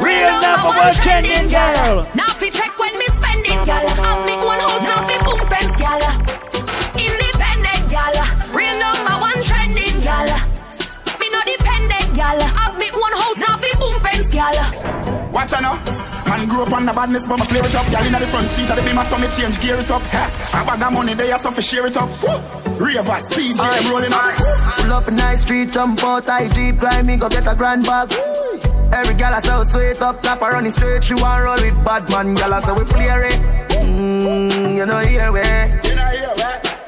Real number one trending. Now fi check when me spending. Have me one house now fi boom fence. Gal. Have me own house now fi boom fence gal. Watch out now. Man grew up on the badness, but my flare it up. Girl in the front seat of the beamer, so me change gear it up. Ha. I bag of money there, so for share it up. Woo. Ravers, TJ, I'm rolling up. Pull up in nice street, jump out, I jeep, grind me, go get a grand bag. Every gal I so sweet up, top her running straight, she want roll with bad man, gal I say we flare it. Mmm, you know here we.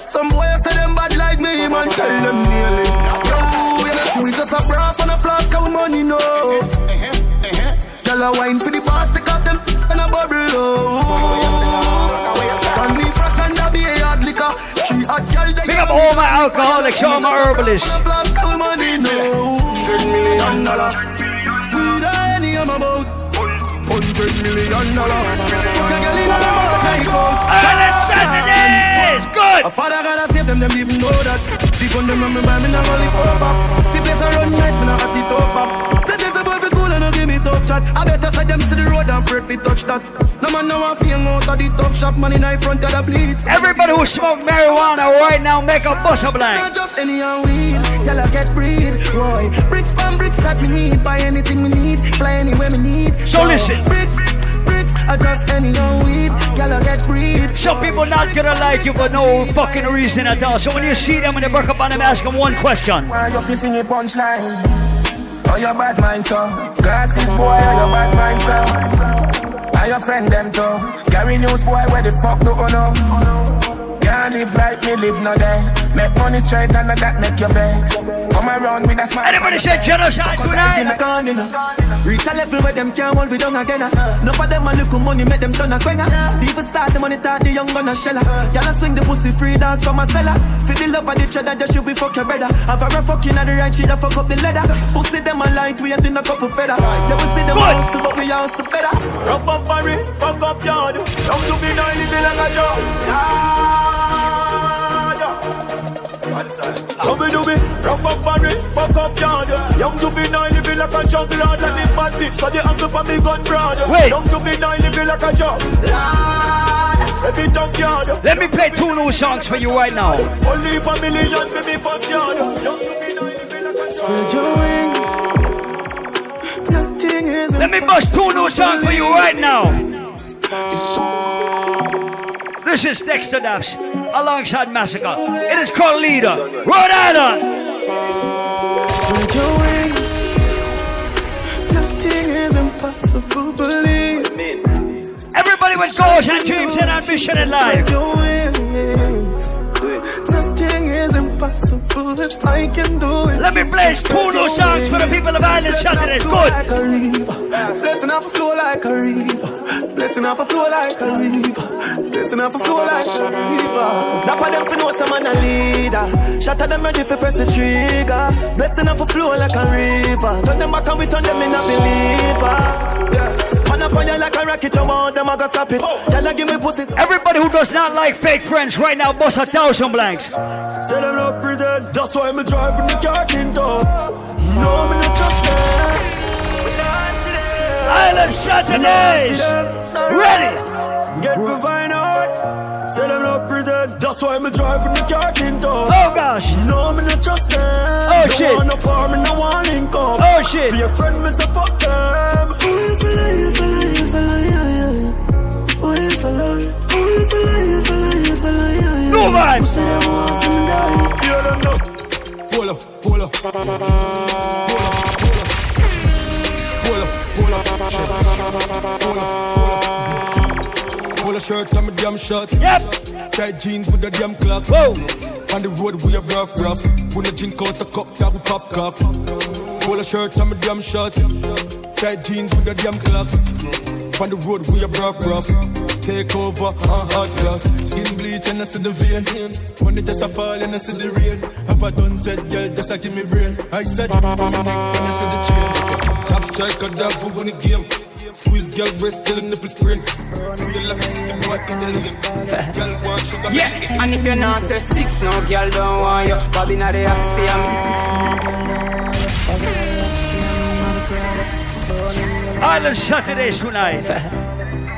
Some boys say them bad like me, man, tell them nearly. my alcoholic, show my herbalist. Hundred million dollar. Hundred million dollar. Good. A father gotta save them, them even know that. The gun them run me by me, now only for back. The place I run nice, me now have to top back give me tough chat. I better say them see the road and afraid fi touch that. No man no want fi hang out of the talk shop, man in front of the bleeds. Everybody who smoke marijuana right now, make a bust a blank. Not just any old weed, y'all I get breed. Roy, bricks from bricks that me need, buy anything me need, fly anywhere me need. So listen. bricks, bricks, I just any old weed, y'all get breed. Some people not gonna like you for no fucking reason at all. So when you see them when they work up on them, ask them one question. Why you fi sing a punchline? Oh, your bad mind, so? Glasses, boy, oh, your bad mind, so? Are your friend, them, too? Gary News, boy, where the fuck do you know? Can't live like me, live no day. Make money straight and that make you vex Come around with a smile Anybody say genocide tonight? Reach a level where them can't hold we down again. Enough of them a little money make them turn a quenga. Even start the money talk the young gonna sheller. Y'all swing the pussy free dogs from a cellar. For the love of the cheddar, just should be fuck your brother. Have a fucking at the right, she a fuck up the leather. Pussy them a light, we ain't in a couple feather. Yeah, we see them hustle, but we hustle better. Rough up for it, fuck up yard. Don't you be nine, living like a job. Come and do me, rough up for it, fuck up yard. Young to be nine, living like a jungle lord. Let me bad bitch, so the angle for me gun broad. Wait. Young to be nine, living like a jungle lord. Every junkyard. Let me play two new songs for you right now. Only for million for me first yard. Young to be nine, living like a Spread your wings. Nothing is Let me bust two new songs for you right now. This is Dexta Daps alongside Masicka. It is called Leader. Rhode Island. Spread your wings. Nothing is impossible, believe. Everybody with goals and dreams and ambition in life. Impossible if I can do it. Let me two new songs for the people of Island Saturday. Good. Like a river. Blessing off a flow like a river. Blessing off a flow like a river. Blessing off a flow like a river. That for them to know some man a leader. At them ready for press the trigger. Blessing off a flow like a river. Turn them back and we turn them in a believer. Yeah. On a fire like a rocket, you want them, I gotta stop it. Y'all give me pussy. Everybody who does not like fake friends right now, bust a thousand blanks. Say them not pretend, that's why me driving the car in top. No, me not trust them. Island Saturdays. Ready. Get the vine out. Say them not pretend, that's why me driving the car in top. Oh gosh. No, me not trust them. Oh, Don't shit. want no power, me no want link up. Oh, shit. For your friend, me say fuck them. Them now. Pull up, pull up. Pull up, pull up. Pull up, pull up. Pull up, pull up. Pull a shirt and my damn shot. Yep. Tight jeans with the damn clock. Whoa. On the road we a rough, rough. When the drink out the cup, that we pop cup. Pull a shirt and my damn shot. Tight jeans with the damn clocks. On the road we a rough, rough. Take over, uh, hot glass. Skin bleach and I see the vein. When it just a fall and I see the rain. Have I done said, girl, just a give me brain. I said, from my neck when I see the chain. Top striker, that book on the game. Squeeze girl breast till the nipple sprint. Real like stick boy in the lane. Girl want sugar, Yeah, and if you're not say six, no girl don't want you. Bobby not the axiom. Island Saturdays tonight.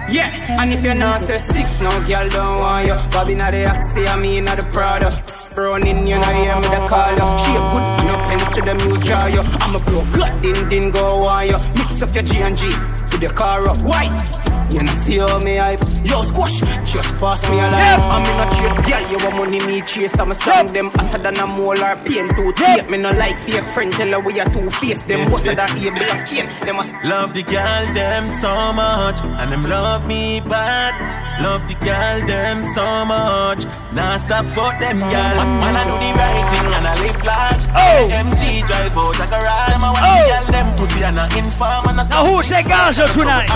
Yeah, and if you're not say six, no girl don't want you. Bobby not the axiom, me not the Prada. Running, you know, hear me the call you. She a good and up pens to the music you. I'm a pro, good, din go on you. Mix up your G and G with the car up. Why? You know, see how me hype. Yo, squash, just pass me a line. Yep. I'm in a chase, girl. You want money, me chase. I'm a song them hotter than a mole or pain to tape. Me no like fake friend, tell her we are two face. Them boss of that able and cane. Them a Love the girl them so much, and them love me bad. Love the girl them so much. Now stop for them girl. Man, I do the right thing and I live large. Oh. MG drive out like a ride. Them I watch Oh. the girl them pussy and I inform and I Now who say Gaza tonight?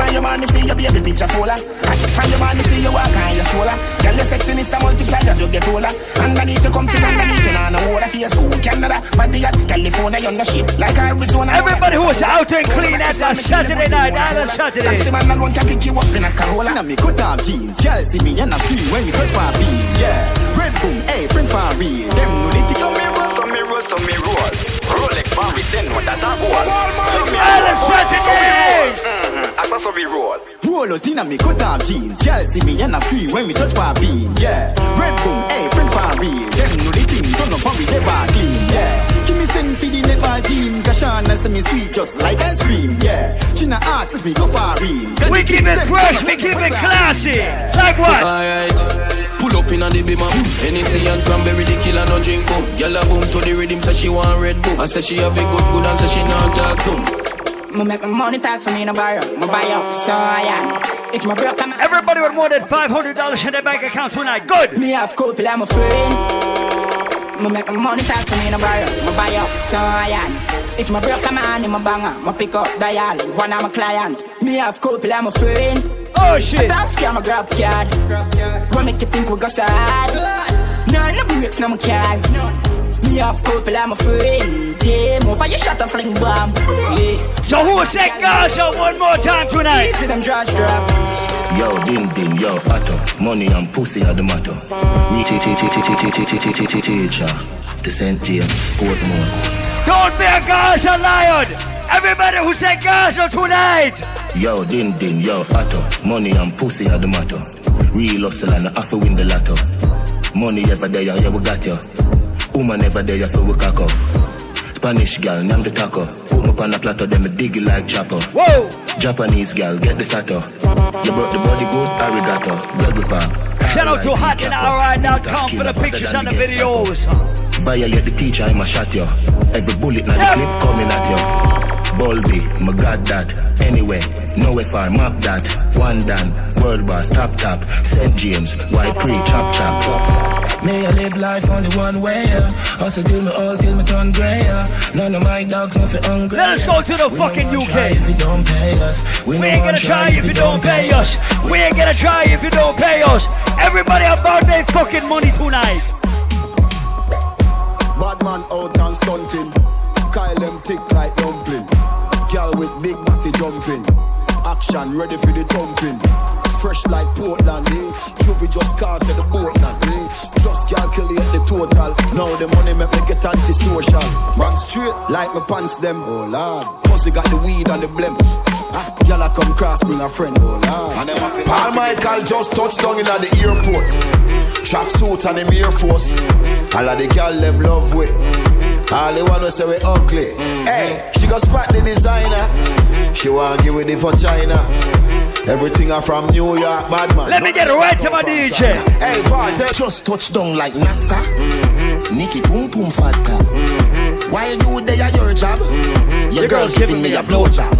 Redefine your man, me see your baby picture fuller. From your man, me see you walk on your shoulder. Girl, your sexiness a multiply as you get older. Underneath you come from underneath you on a water face. Cool Canada, body at California, you're the shit like Arizona. Everybody who was out and clean at a Saturday night, Island Saturday. Taxi man alone can pick you up in a Corolla. Now me cut off jeans, girl see me and I scream when me touch my beat. Yeah, red boom, hey, Prince for real. Them know the Some me roll, some me roll, some me roll. Rolex man, we send what that a goal. Some me Island roll, some Saturday. me roll. Mhm, As a so we roll. Roll out inna me cut off jeans, girl see me and I scream when me touch my beat. Yeah, red boom, hey, friends for real. Them know the thing, turn up and we never clean. Yeah, give me send for the netball team, Kashana say me sweet just like ice cream. Yeah, China asks if me go for real. We the keep it them fresh, we up keep it we classy. Yeah. Like what? Alright. Pull up in on the beamer. Hennessy and cranberry, the killer no drink boom. Gyal a boom to the rhythm, say she want red boom. I say she have a good good and say she not talk soon. Me make my money talk for me no borrow. Me buy up, so I am. If my broke, I'm Everybody with more than $500 in their bank account tonight. Good. Me have couple, I'm a friend. Me make my money talk for me no borrow. Me buy up, so I am. If my broke, I'm on in my banger. Me pick up dial, one of my client. Me have couple, I'm a friend. Oh shit. Top scam a grab card. What make you think we got sad? Nah, no breaks no more car. Me off couple, I'm a friend. Damn, over your shot and fling bomb. Yeah. Yo, who is that girl? Show one more time tonight. See them draws drop. Yo, ding ding, yo, pato. Money and pussy are the matter. We teacher. The St. James, Portmore. Don't be a gosh, a lion. Everybody who said Gaza tonight. Yo, din din, yo, pato. Money and pussy are the matter. Real hustle and I have to win the lotto. Money ever there, yeah, we got you. Woman ever there, so we cock up. Spanish girl, name the taco. Put me on a platter, them me dig it like chopper. Whoa! Japanese girl, get the sato. You brought the body good, arigato. Double park. Shout out to hotandri.com for the pictures and the videos. Violate the teacher, I'ma shot you. Every bullet now the clip coming at you. Bulby, my god that. Anyway, no FR, map that. One dan, world boss, top top. St. James, white pre, chop chop. May I live life only one way, yeah. Hustle till me old, till me turn grey, yeah. None of my dogs nothing hungry. Let us go to the We fucking no one UK. try If you don't pay us, we, We ain't gonna try if you don't pay us. We ain't gonna try if you don't pay us. Everybody about their fucking money tonight. Bad man out and stunting. Kyle them tick like dumpling. Girl with big body jumping. Action ready for the thumping. Fresh like Portland, eh? Juvie just cast at the Portland, eh? Just calculate the total. Now the money make me get antisocial. Man straight like my pants them. Oh lord. Pussy got the weed and the blem. Ah, I come cross, bring a friend. Oh lord. Paul Michael just touched down in at the airport. Track suit and him Air Force. All of the girl them love we. All they wanna say we ugly. Hey, she got spot the designer. She wanna give it the for China. Everything are from New York, bad man. Let me get right to my DJ. Hey, party. Just touch down like NASA. Nikki Pum Pum Fata. While you there at your job, mm-hmm. your girl's giving me a blowjob.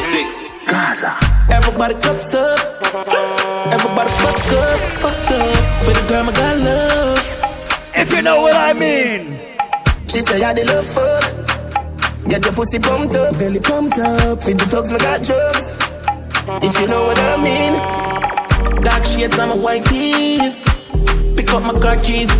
Six. Gaza. Everybody cups up. Everybody fuck up, fuck up. For the girl my God loves. If you know what I mean. She say I the love fuck. Get your pussy pumped up, belly pumped up. Feed the thugs, me got drugs. If you know what I mean. Dark shades on my white tees. Pick up my car keys.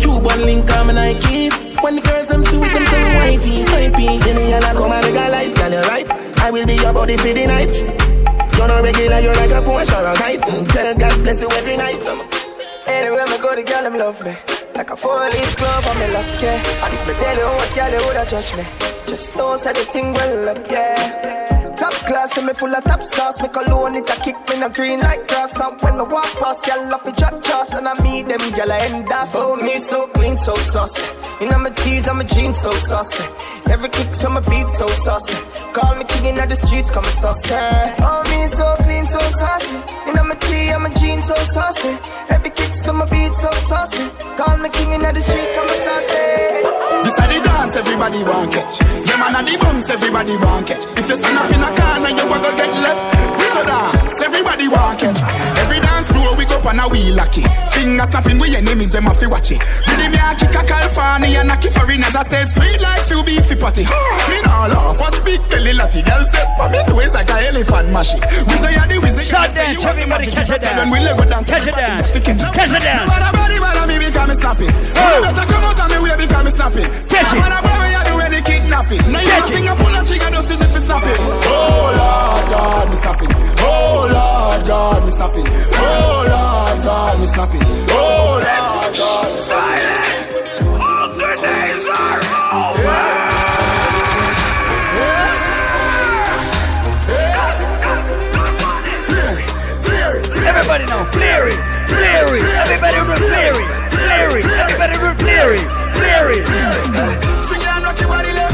Cuban link on my Nikes. When the girls I'm see with them say whitey, hypey. See me and I come and make a light, girl, you right. I will be your body for the night. You're not regular, you're like a Porsche or a kite. Mm, Tell God bless you every night. Anywhere me go, the girl them love me. Like a four-leaf glove, I'm in love, yeah. And if me tell you what, girl, you woulda judge me. Just know, say the thing well up, yeah. Top class, and me full of top sauce. Me cologne it a kick me no green like grass. And when me walk past, girl, off a drop trust. And I meet them, girl, I end up. So me so clean, so saucy. You my tees, I'm a jeans, so saucy. Every kick to my beat, so saucy. Call me king in the streets, come saucy. Oh, me so clean, so saucy. You my tee, I'm a jeans, so saucy. Every kick to my beat, so saucy. Call me king in the street, come saucy. This are the dance everybody want catch. Man are the bumps everybody want catch. If you stand up in a corner you a go get left. This a dance everybody want catch. Every dance floor we go on a wheel lucky. Finger a snapping, we enemies, them a fi watch it. Ready me a kick a California and a kick foreigners. I said, sweet life, you be fi potty. Me nah laugh, watch big belly lati. Girl step on me ways like a elephant mashy. We say you the wizard, Shot say dance, you want the everybody catch it down. when we Lego dance, Catch it down. Catch it down. No matter body, me because me snapping. You oh. better come out of me way because me snapping. Catch it fi kidnap it. Now you finger pull a trigger just as if it's snapping. Oh Lord God, me snapping. Oh Lord God, me snapping. Oh Lord God, me snapping. Oh Lord God, Silent. All the names are over. Everybody know Fleary, Fleary, everybody remember Fleary, Fleary, everybody remember Fleary, Fleary everybody left.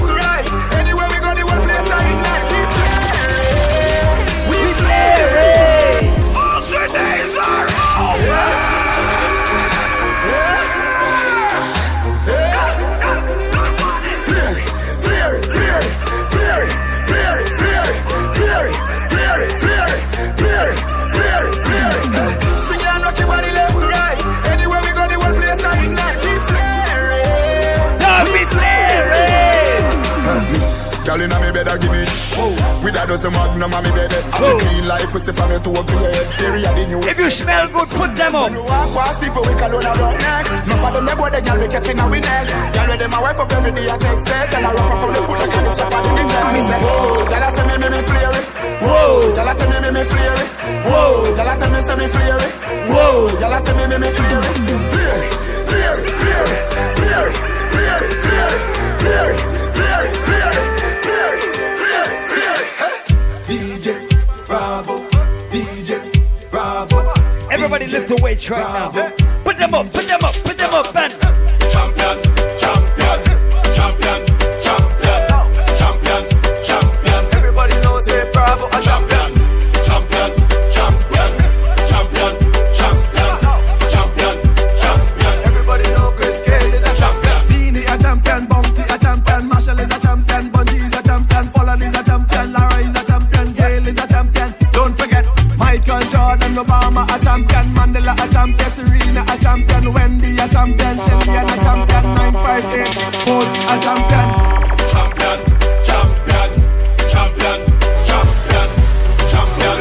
Girl inna me. Bed, a give me With a dozen magnum on me bed I clean like pussy from your toe to your head Fury a the new If you smell good, put them up. Walk past people we call on a rock neck. Enough of them they boy the girl we catching a neck Girl with them a wife up every day I take set. And I rock up on the foot like a shop at the big neck Me say whoa, girl I say me me me flare it. Whoa, girl I say me me me flare it. Whoa, girl I tell me say me flare it. Whoa, girl I say me me me flare it Flare it, flare it, flare it, flare it, flare it, flare it, flare it, flare it, Everybody lift the weights right now. Put them up, put them up, put them up, man. Champion, Serena a champion, Wendy a champion, Shelly a champion, 958, Bolt a champion. Champion, champion, champion, champion, champion,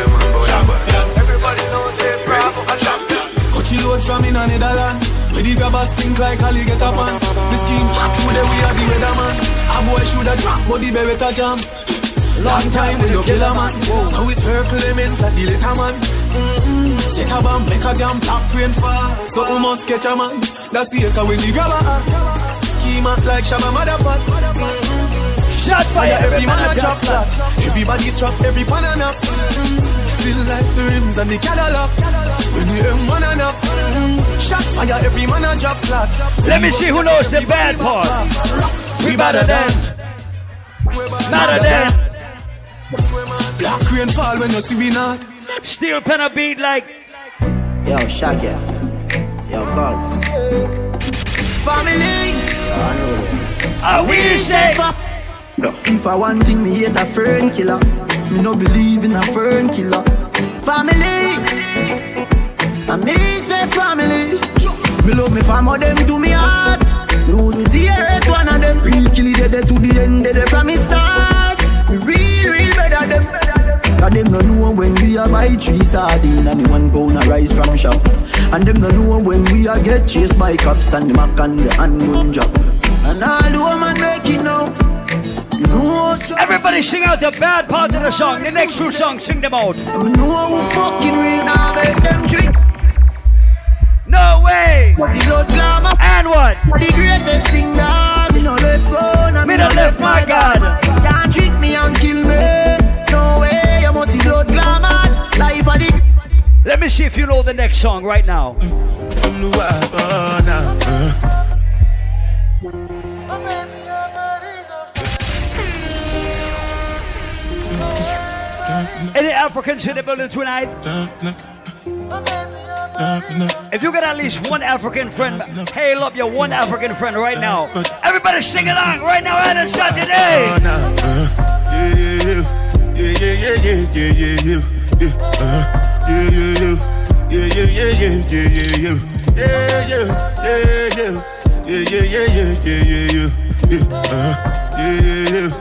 champion. Everybody knows say Bravo a champion. Coachy load from in a Netherland. Where the grabbers stink like Ali get up on. The scheme hot today we are the weatherman. A boy shoulda drop but the beretta jam. Long time we no kill a man. So we circle elements like the little man. Mm-hmm. Set a bomb, make a damn top rain fall. So we must catch a man. That's the echo when the grabber. Schema like Shabba. Mm-hmm. Shot fire, every man a drop flat. Everybody's trapped, every pan a knock. Feel like the rims and the Cadillac. When the M1 and up. Shot fire, every man a drop flat. Let me see who knows the bad part. We better than. Better than. Black rain fall when you see we not. Steel pen a beat like. Yo, Shaggy. Yo, cuz. Family. I will say. If I want thing, me hate a fern killer. Me no believe in a fern killer. Family. I me say family. Me love me fam, them do me heart. Me would do the earth one of them. Real kill it dead to the end, dead from me start. Me real, real better them. Cause them no know when we a buy three sardine and the one pound a rice from shop. And them no know when we a get chased by cops and the mac and the handgun job. And all the woman make it now. Everybody sing out the bad part of the song. The next two songs, sing them out. You know who fucking real now make them trick. No way. What the blood And what? The greatest thing now. Me no left go, Me no left my God. Can't trick me and kill me. No way, you must see blood glamour. Life of the Let me see if you know the next song right now. Any Africans in the building tonight? If you got at least one African friend, hail up your one African friend right now. Everybody sing along right now, Adam Shot eh? today. Yeah, yeah, yeah, yeah, yeah, yeah, yeah, yeah, yeah, uh, yeah, yeah, yeah, yeah, yeah, yeah, yeah, yeah, yeah, Yeah, yeah, yeah, yeah. Yeah, yeah, yeah, yeah, yeah, yeah, uh-huh. yeah, yeah,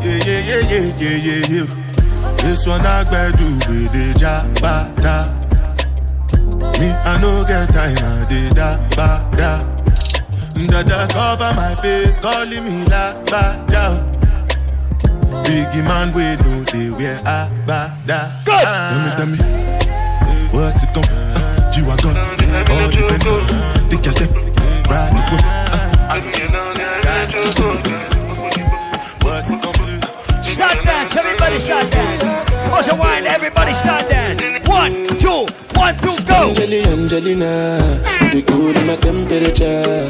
yeah, yeah, yeah, yeah, yeah, yeah. This one I better do with the jabata. Me, I no get time, I did da ba da. Dada cover my face, calling me la ba da. Biggie man, we know they wear a ba da. Good. Tell me, tell me, what's it come? Uh, G-Wagon, all depend on the girl them, ride the whip. What's it come? Start dance, everybody start dance. Put a wine, everybody start dance. One, two, one, two, go. Angeli, Angelina, the good in my temperature.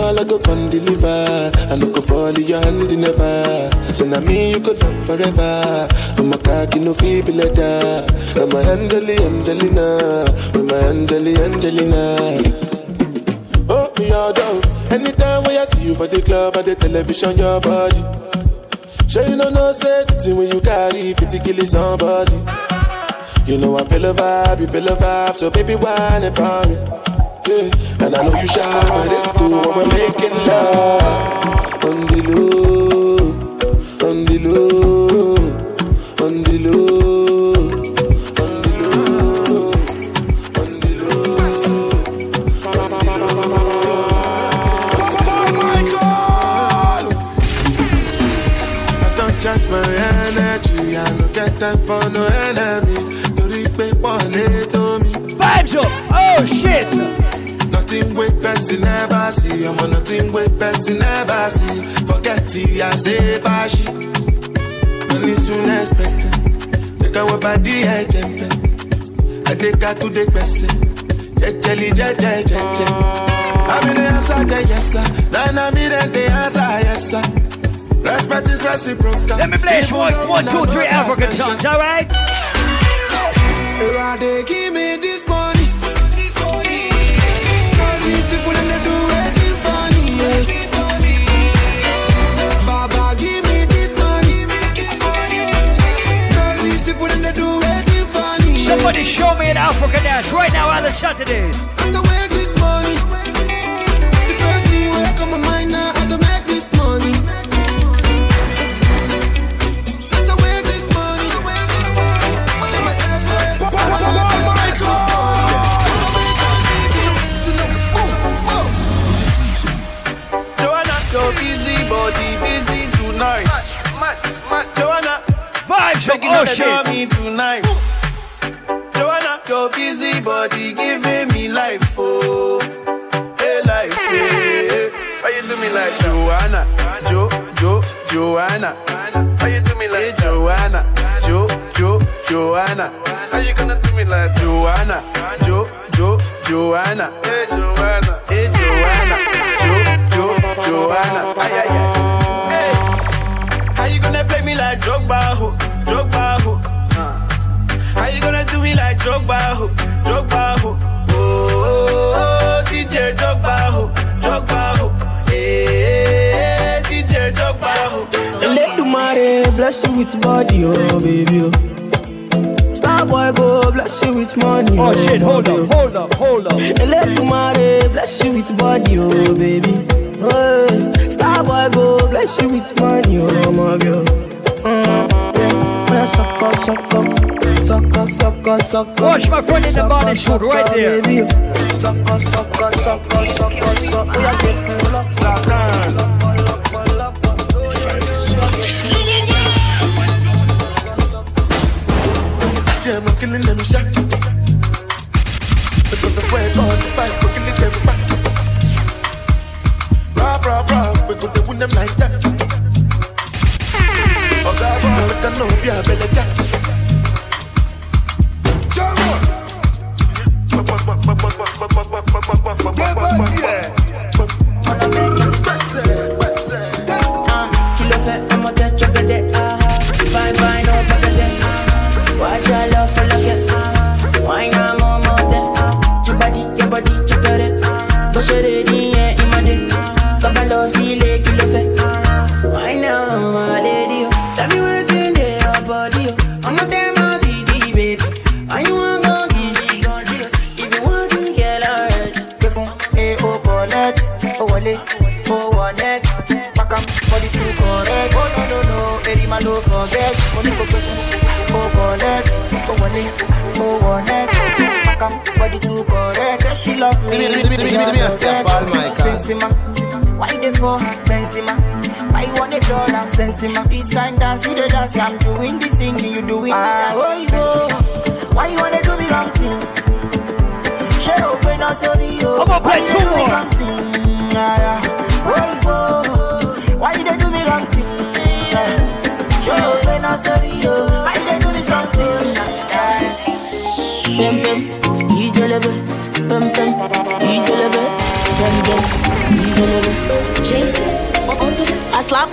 Call, I go come deliver. I no go fall in your hand never. So now me you could love forever. I'm a cocky no feeble letter. I'm a Angeli, Angelina, with my Angeli, Angelina. Oh, me all down. Anytime when I see you for the club or the television, your body. Sure you know no safety when you carry 50 kill somebody. You know I feel a vibe, you feel a vibe, so baby whine about me. Yeah, and I know you shy, but it's cool when we're making love on the low, on the low, on the low, on the low, on the low, on the low. I don't check my energy. I no get time for no enemy. Torí pé pọ̀lẹ́ tó mi. Vibes up. Oh shit nothing with person never see. I'm on nothing with person never see. Forget it, I say bashi. Money soon expect expected. Take away by the edge and I take her to the person. Jelly, jelly, jelly, jelly. I'm in the answer, yes sir. Then I'm in the answer, yes sir. Respect is reciprocal. Let me play short. One, two, three African songs, alright? Era, they give me this. Somebody show me an African dance right now on the Saturdays. As I make this money, the first thing will come my mind now how to make this money. As I make this money, I tell myself, hey, I wanna make this Joanna, your busy body busy tonight. Joanna, vibes make oh, it shit. not me tonight. Your busy body giving me life, oh, hey life, hey. Why you do me like Joanna, Jo, Jo, Joanna? Why you do me like Joanna, Jo, Jo, Joanna? How you gonna do me like Joanna, Jo, Jo, Joanna? Hey Joanna, hey Joanna, Jo, Jo, Joanna? Ay ay ay. Hey. How you gonna play me like Drogba, ho? Drogba, ho? How you gonna do me like Drogba, ho? Drogba, ho? Oh, oh, oh, DJ Drogba, ho? Drogba, ho? Eh, hey, DJ Drogba, ho? Let the money bless you with body, oh baby. Oh. Star boy go bless you with money. Oh, oh shit, hold baby, up, oh. hold up, hold up. And let the money bless you with body, oh baby. Oh, star boy go bless you with money, oh my girl. Watch my friend in the body shoot right there. We are different. Yeah, I'm killing them Because I swear the fight, we're killing them we them like that Oh, God, know, better dollar? Sensima, this kind dance you the dance. I'm doing the singing, you doing the ah, dance. Oh, you go. Why you wanna do me wrong thing? She open up sorry, yo. I'ma play Why you two do me more. something? Yeah, yeah. Why you go? Why you dey do me wrong thing? Yeah. She open up sorry, yo. Why you dey do me something? Pem pem, ijelebe. Pem pem, ijelebe. Pem pem, ijelebe. Jason, I slap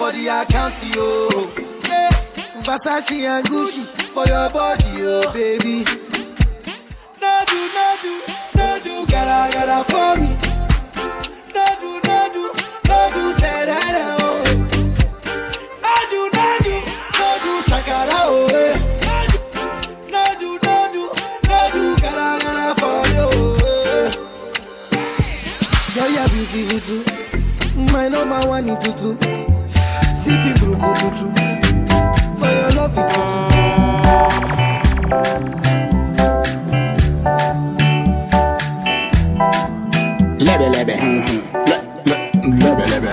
For the account, yo. Yeah. Versace and Gucci for your body, oh baby. No do, no do, no do, gotta, gotta for me. No do, no do, no do, say that, oh. No do, no do, no do, shakara, oh. eh. No do, no do, no do, gotta, gotta for you. eh. Girl, you're beautiful too. My number one in tutu. Sipping bruku tutu. For your love, it tutu. Lebe, lebe. Lebe, lebe.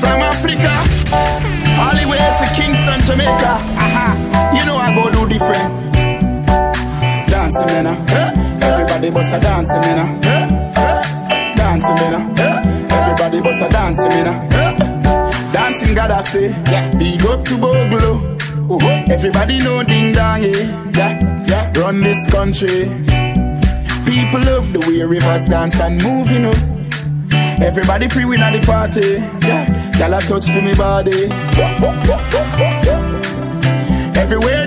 From Africa, all the way to Kingston, Jamaica. Aha. You know I go do different. Dancing, man. uh. Everybody bust a dancing, man. uh. Dancing, man. uh. Everybody bust a dancing, man. I say. Yeah. Big up to Bogle. Uh-huh. Everybody know ding dong, yeah. yeah. yeah. Run this country. People love the way rivers dance and move, you know. Everybody pre-win at the party. Yeah, y'all touch for me body. Everywhere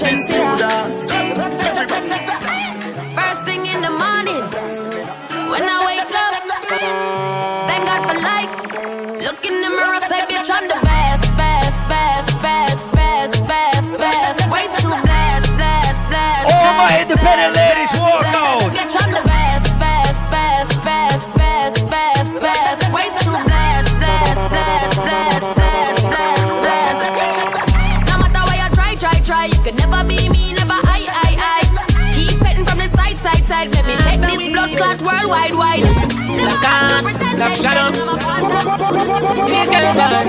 This new dance. Blood clot worldwide, wide. Never have to pretend Black like Shadow. I'm a father. These girls are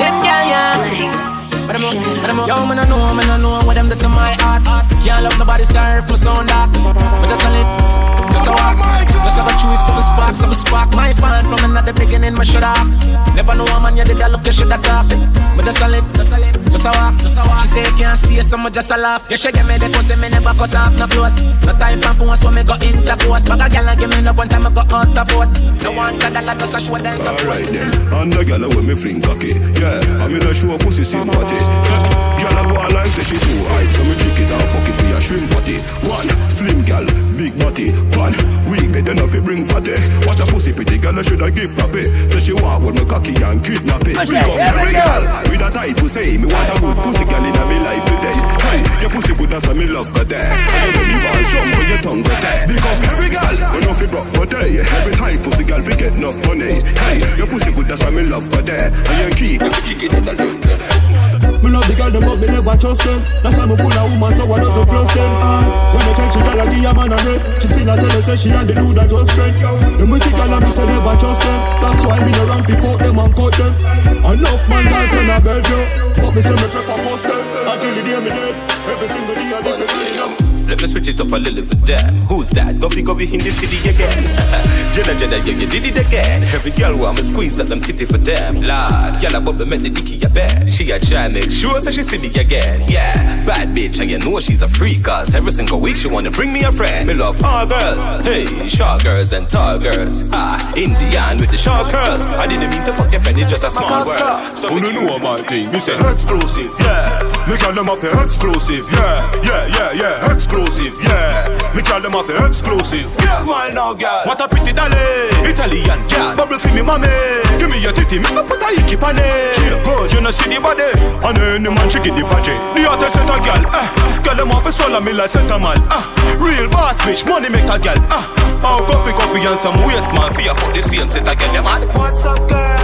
Them girl, yeah. But I'm, but I'm, yo, man, I know, man, I know what them do to my heart. Can't love nobody, surplus on that. But just a lit, just a walk. Just have a truth, some spark, some spark. My fan from another beginning, my should ask. Never know a man, you did that look, you should have drop it. But just a lit, just a lit, just a walk, just a walk. She say can't stay, so much just a laugh. You should get me the pussy, me never cut off, no close. No time for phone, so me go intercourse. But a girl give me love one time, I go out the boat. No one can dollar, just a show support. Alright then, and the gal when me fling cocky Yeah, I'm in a show pussy sympathy Gal a go a like say she too high. So me trick it and fuck it for your shrimp patty. One, slim gal, big body One, weak bed enough to bring fatty. What a pussy pretty gal I should I give frappy Say she walk with me cocky and kidnap it. I Big say, up every every gal with a tight pussy. Me want a good pussy gal in me life today. Hey, your pussy good that's why me love go there. And you make me want some when your tongue go there. Big up every gal, when no fi broke go Every time pussy gal fi get enough money. Hey, your pussy good that's why me love go there. And you keep it. Chicken in the Me love the girl them but me never trust them. That's why me full of woman so I doesn't plus them. And when they catch a girl I give a man a name, she still a tell her say she and the dude that just friend. Them the girl and me say never trust them. That's why me no run fi fuck them and cut them. Enough man guys turn a Bellevue, but me say me prefer first them until the day me dead. Every single day I different you know. Let me switch it up a little for them. Who's that? Govy Govy in the city again. Jenna Jenna, yeah, you did it again. Every girl want me squeeze at them titty for them. Lord, girl, I bubble make the dicky a bed. She a try make sure so she see me again. Yeah, bad bitch, and you know she's a freak. Cause every single week she wanna bring me a friend. Me love all girls. Hey, short girls and tall girls. Ah, Indian with the short curls. I didn't mean to fuck your friend, it's just a small word. So Oh, no, know my thing. Me say exclusive, yeah. Me call them off a exclusive, yeah, yeah, yeah, yeah, exclusive, yeah. Me call them off a exclusive. Yeah, why now, girl? What a pretty dolly, Italian, yeah. Bubble for me, mommy. Give me your titty, me put a icky on it. She a good, you know see the body. And any man she give the vaggie. The hottest set a girl, eh. Girl them off a solar me like set a man, ah. Real boss bitch, money make a girl, ah. Oh, coffee, coffee and some waste man. Fear for the same set a girl, them mad. What's up, girl?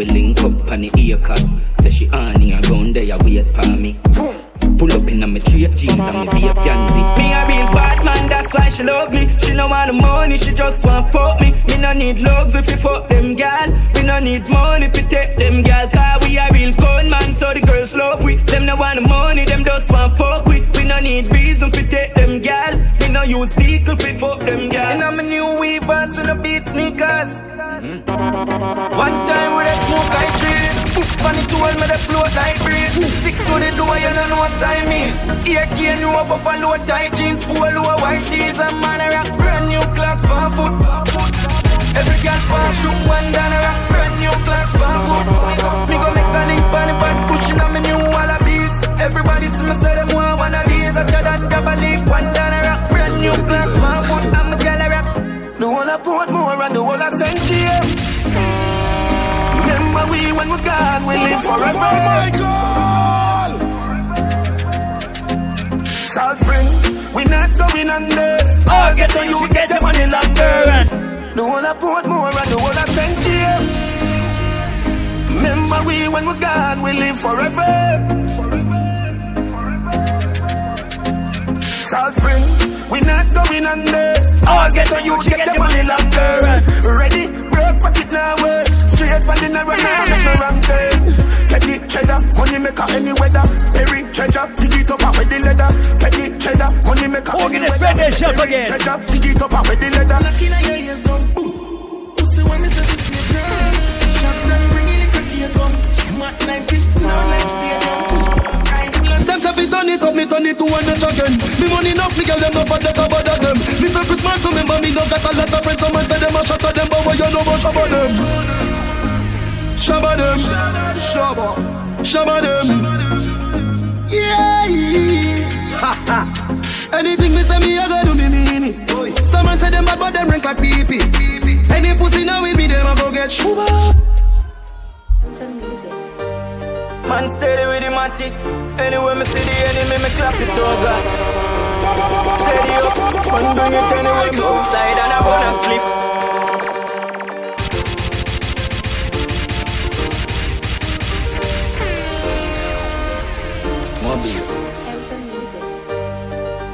we link up on the ear cut. Say she on me and round there wait for me. Pull up in a me straight jeans and me be a pansy. Me a real that's why she love me. She no want the money, she just want fuck me. Me no need love if you fuck them gal. We no need money if you take them gal. Cause we a real con man, so the girls love we. Them no want the money, them just want fuck we. We no need reason for take them gal. We no use vehicle for fuck them gal. And I'm a new weavers and a beat sneakers. Hmm? One time with a smoke I trees. On the tool, me the float like breeze. Stick to the door, you don't know what time is. Ear cane, you up buffalo tight jeans, polo white tees, and man a rock brand new Clarks for foot. Every girl want shoot one down a rock brand new Clarks for foot. Me go make a link on the band, pushing on me new Wallabees. Everybody see me say them want one of these. I After that, double leaf, one down a rock brand new Clarks for foot. I'm a girl a rock. The whole of Portmore and the whole of St. James. Remember we when we're gone, we live forever. Oh my God! Salt Spring, we not going under. All get on you, get your money longer. The whole of Portmore and the whole of St. James. Remember we when we're gone, we live forever. Salt Spring, we not going under. All get on you, get your money longer. Ready, break pocket now, way. Straight from the narrow now, make no wrong turn. Petty cheddar, money maker any weather. Perry treasure, dig it up with the leather. Petty cheddar, money maker any weather. spread that shit Perry again. treasure, dig it up with the leather. Knocking on your ears down. Pussy when me say this be a girl. Shotgun bringing it cocky at home. Mat 90, now like stadium. Fi turn it up, me turn it to one notch again. Me money enough, me girl them no forget about them. Me say Christmas, remember me no got a lot of friends. Some man say them a shot at them, but why you know about shabba them? Shabba them, shabba, shabba them. Yeah, ha ha. Anything me say me, I gotta do me mean it. Some man say them bad, but them rank like pee pee. Any pussy now with me, them a go get shuba. Man steady with the matic. Anyway, me see the enemy, me clap it over. Steady up, man bring it anyway, me outside and I wanna cliff.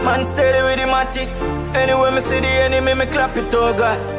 Man steady with the matic. Anyway, me see the enemy, me clap it over.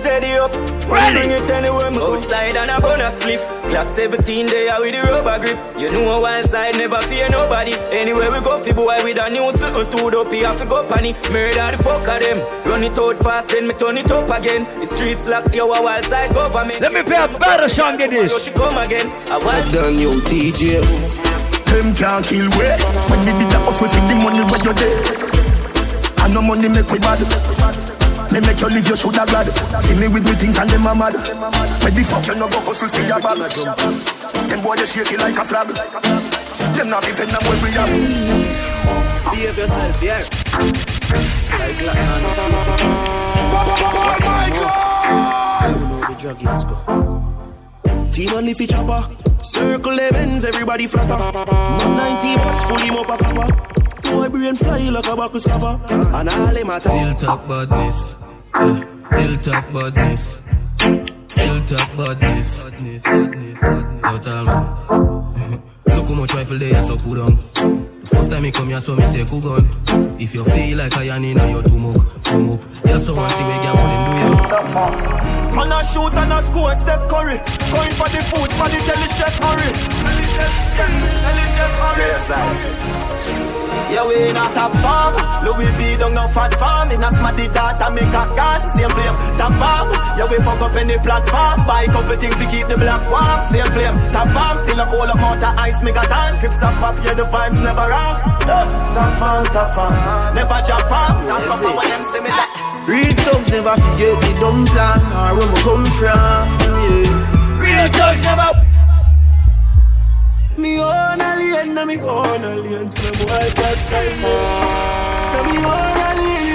Steady up. Ready. Bring it anywhere, me outside and a bonus spliff. Clock 17 there with the rubber grip. You know one side never fear nobody. Anywhere we go, fi boy with a new something to the P, I fi go panny. Murder the fuck of them. Run it out fast, then me turn it up again. The streets lock, yo, a wild side government. Let me play a better song than this. She come again. I want Done you TJ. Them can't kill we When we did the hustle, see the money where you there And no money make we bad Me make you live, you shoulda glad See me with me things and them a mad Where the fuck you no go hustle, see your bag Them boy they shake it like a flag Them not even know where we are Behave yourself, yeah. Like the druggies go. Team on leafy chopper. Circle the bends, everybody flatter. Man 90 bus, full him up a copper. Boy brain fly like a buckle scupper. And all him at Hilltop badness. Yeah. Hilltop badness. Hilltop badness. Total man. Look how much rifle they are so put on. First time me come here, so me say cool gun. If you feel like I am in your two up, come up. Yeah, so want see where get money do you. Man a shoot and I score, Steph Curry. Going for the food, for the telly chef Murray. Telly chef, telly chef Murray. Yeah, we a top farm. Louis V don't no fat farm. In a smarty data make a gun. Same flame, top farm. Yeah, we fuck up any platform. Buy couple things to keep the black warm. Same flame, top farm. Still a cold up out of ice, make a tan. Clips up up, yeah, the vibes never wrong. Uh, top farm, top farm. Never jump farm. Top farm, when them see me like. Real thugs never forget the dumb plan or where we come from. Yeah. Real thugs never. Me own alien, na me own alien, so me boy just like me. Na me own alien,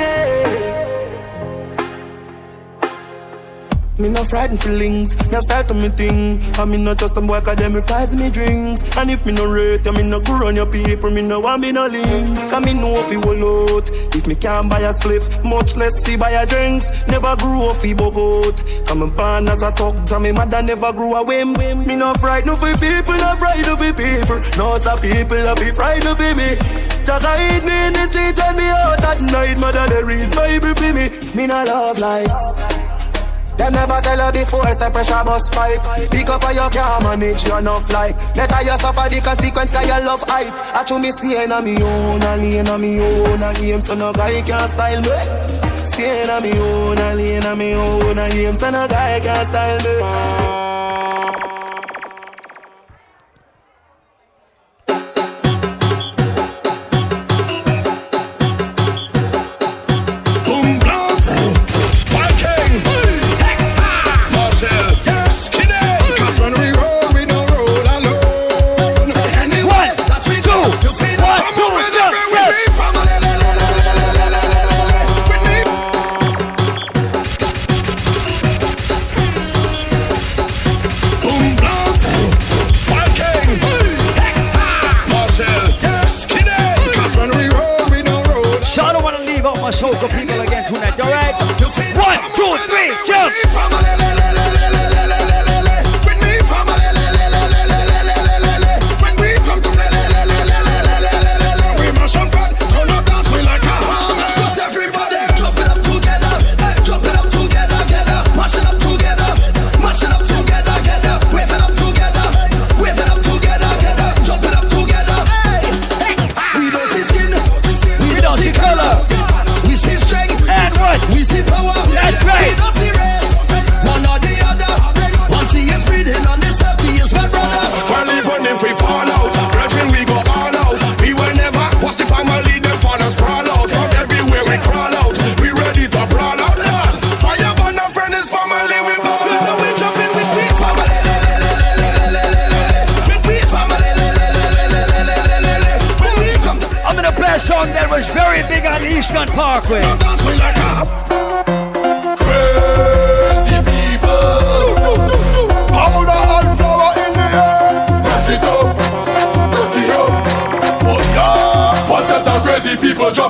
Me no frightened feelings, me a style to me thing. I me not just some boy cause them prize me drinks. And if me no rate, I me no go run your people, me no want me no links. Cause me know if he will out. If me can't buy a spliff, much less see buy a drinks. Never grew up fi bogot. Cause me born as a thug, and me mother never grew a whim. Me no frightened for people, no frightened for people. No some people a be frightened for me. Just hide me in the street when me out at night. Mother they read Bible for me. Me no love likes. Them never tell her before, say pressure bus pipe. Pick up on your car, manage you no fly. Better you suffer the consequence, cause you love hype. I chew me stay on me own, a lane on me own, a game, so no guy can style me. Stay on me own, a lane on me own, a game, so no guy can style me.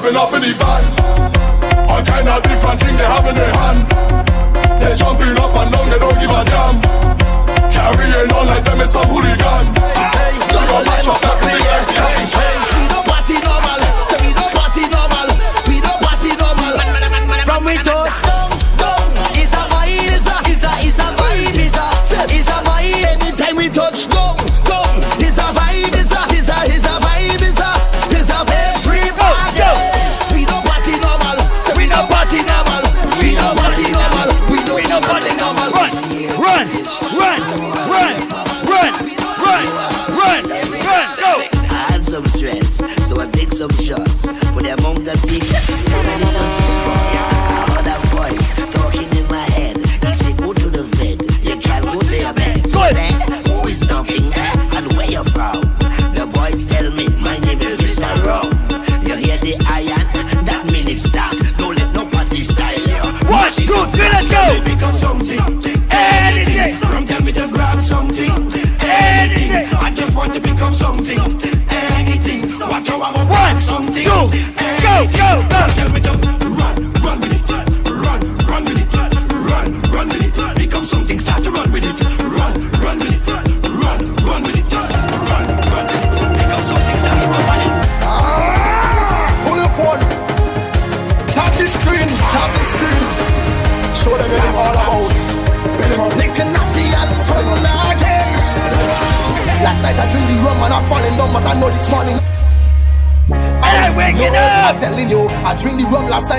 Jumping up in the van? All kind of different thing they have in their hand. They jumping up and down, they don't give a damn. Carrying on like them is some hooligan.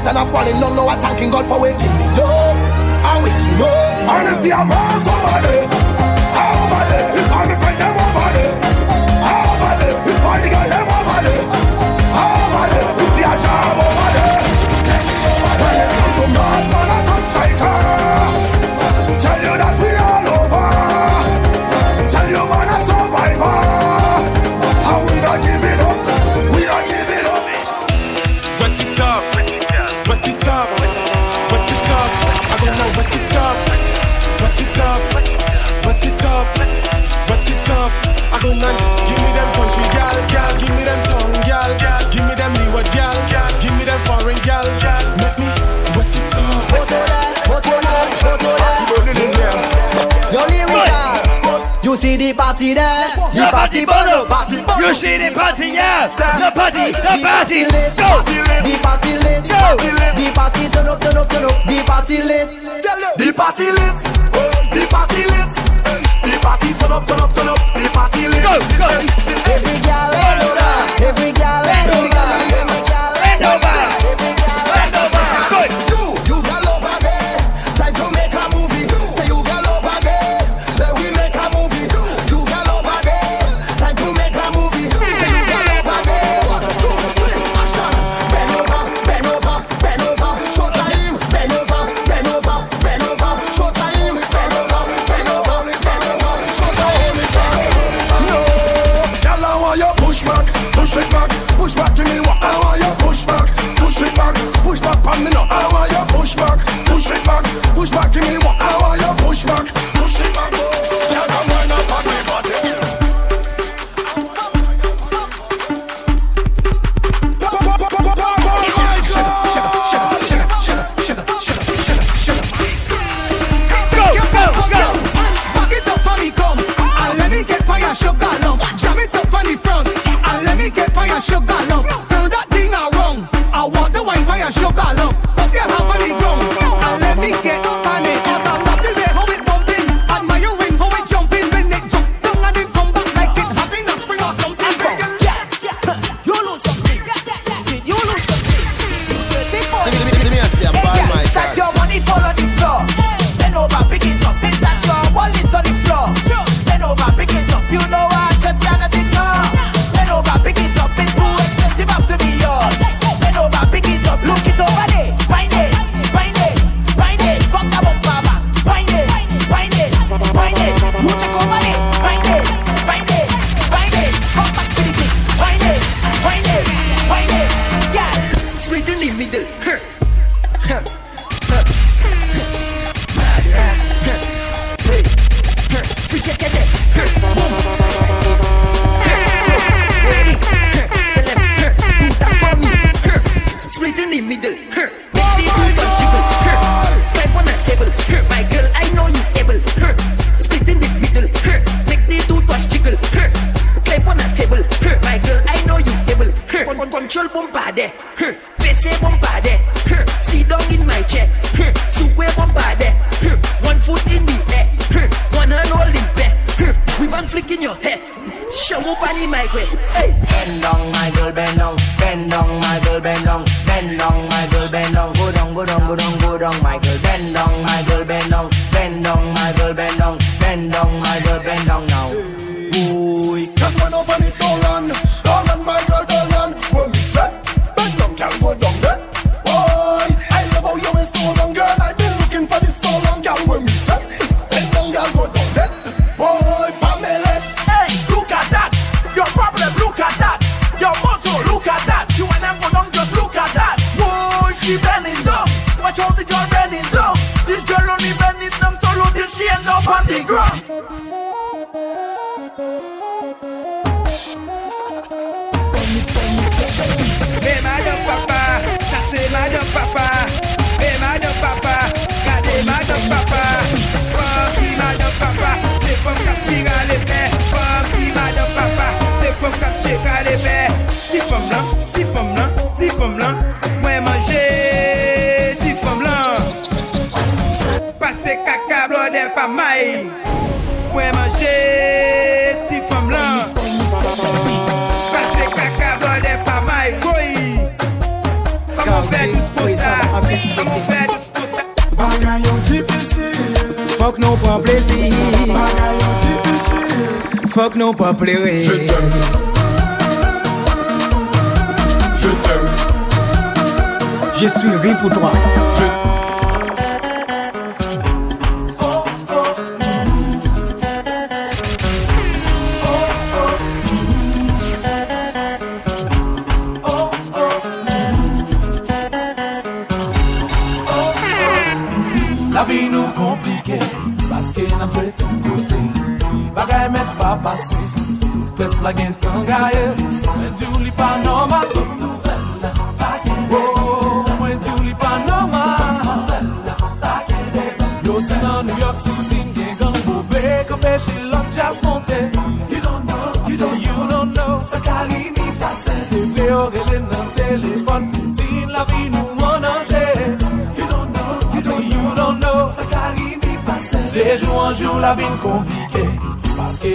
and I'm falling low. No, I'm thanking God for waking me up. I'm waking up. And if you're see the party there. The party bono. You see the party yeah. The party, the party. Go. The party lit. Go. The party turn up, turn up, turn up. The party lit. The party lit. The party lit. The party turn up, turn up, turn up. The party lit. Go, go. Every girl gade be Ti fom lan, ti fom lan, ti fom lan Mwen manje ti fom lan Pase kaka blode pa may Mwen manje ti fom lan Pase kaka blode pa may Goy Koman fè dous pou sa Koman fè dous pou sa Bagay yo difisil Fok nou pa plezi Bagay yo difisil Fok nou pa plezi Je t'aime je suivi pour toi. Je... La vi nou komplike, paske nan jwe ton kote Bagay tout la gen tanga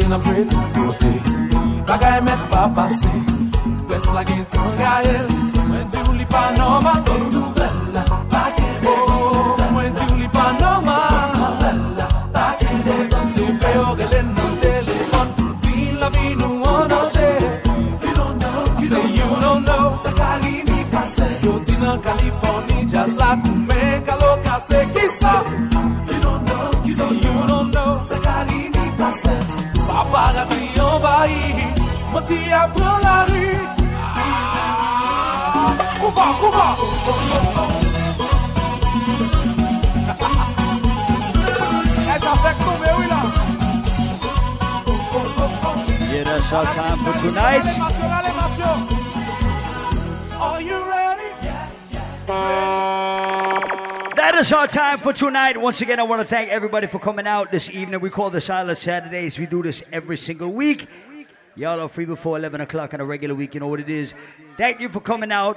nan pre nou yote Bagay met pa pase. Ples la gen ton Our time for tonight. Are you ready? That is our time for tonight. Once again, I want to thank everybody for coming out this evening. We call this Island Saturdays. We do this every single week. Y'all are free before 11 o'clock on a regular week. You know what it is. Thank you for coming out.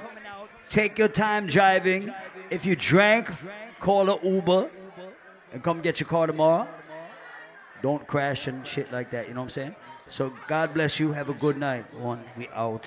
Take your time driving. If you drank, call an Uber and come get your car tomorrow. Don't crash and shit like that. You know what I'm saying? So God bless you. Have a good night. One, we out.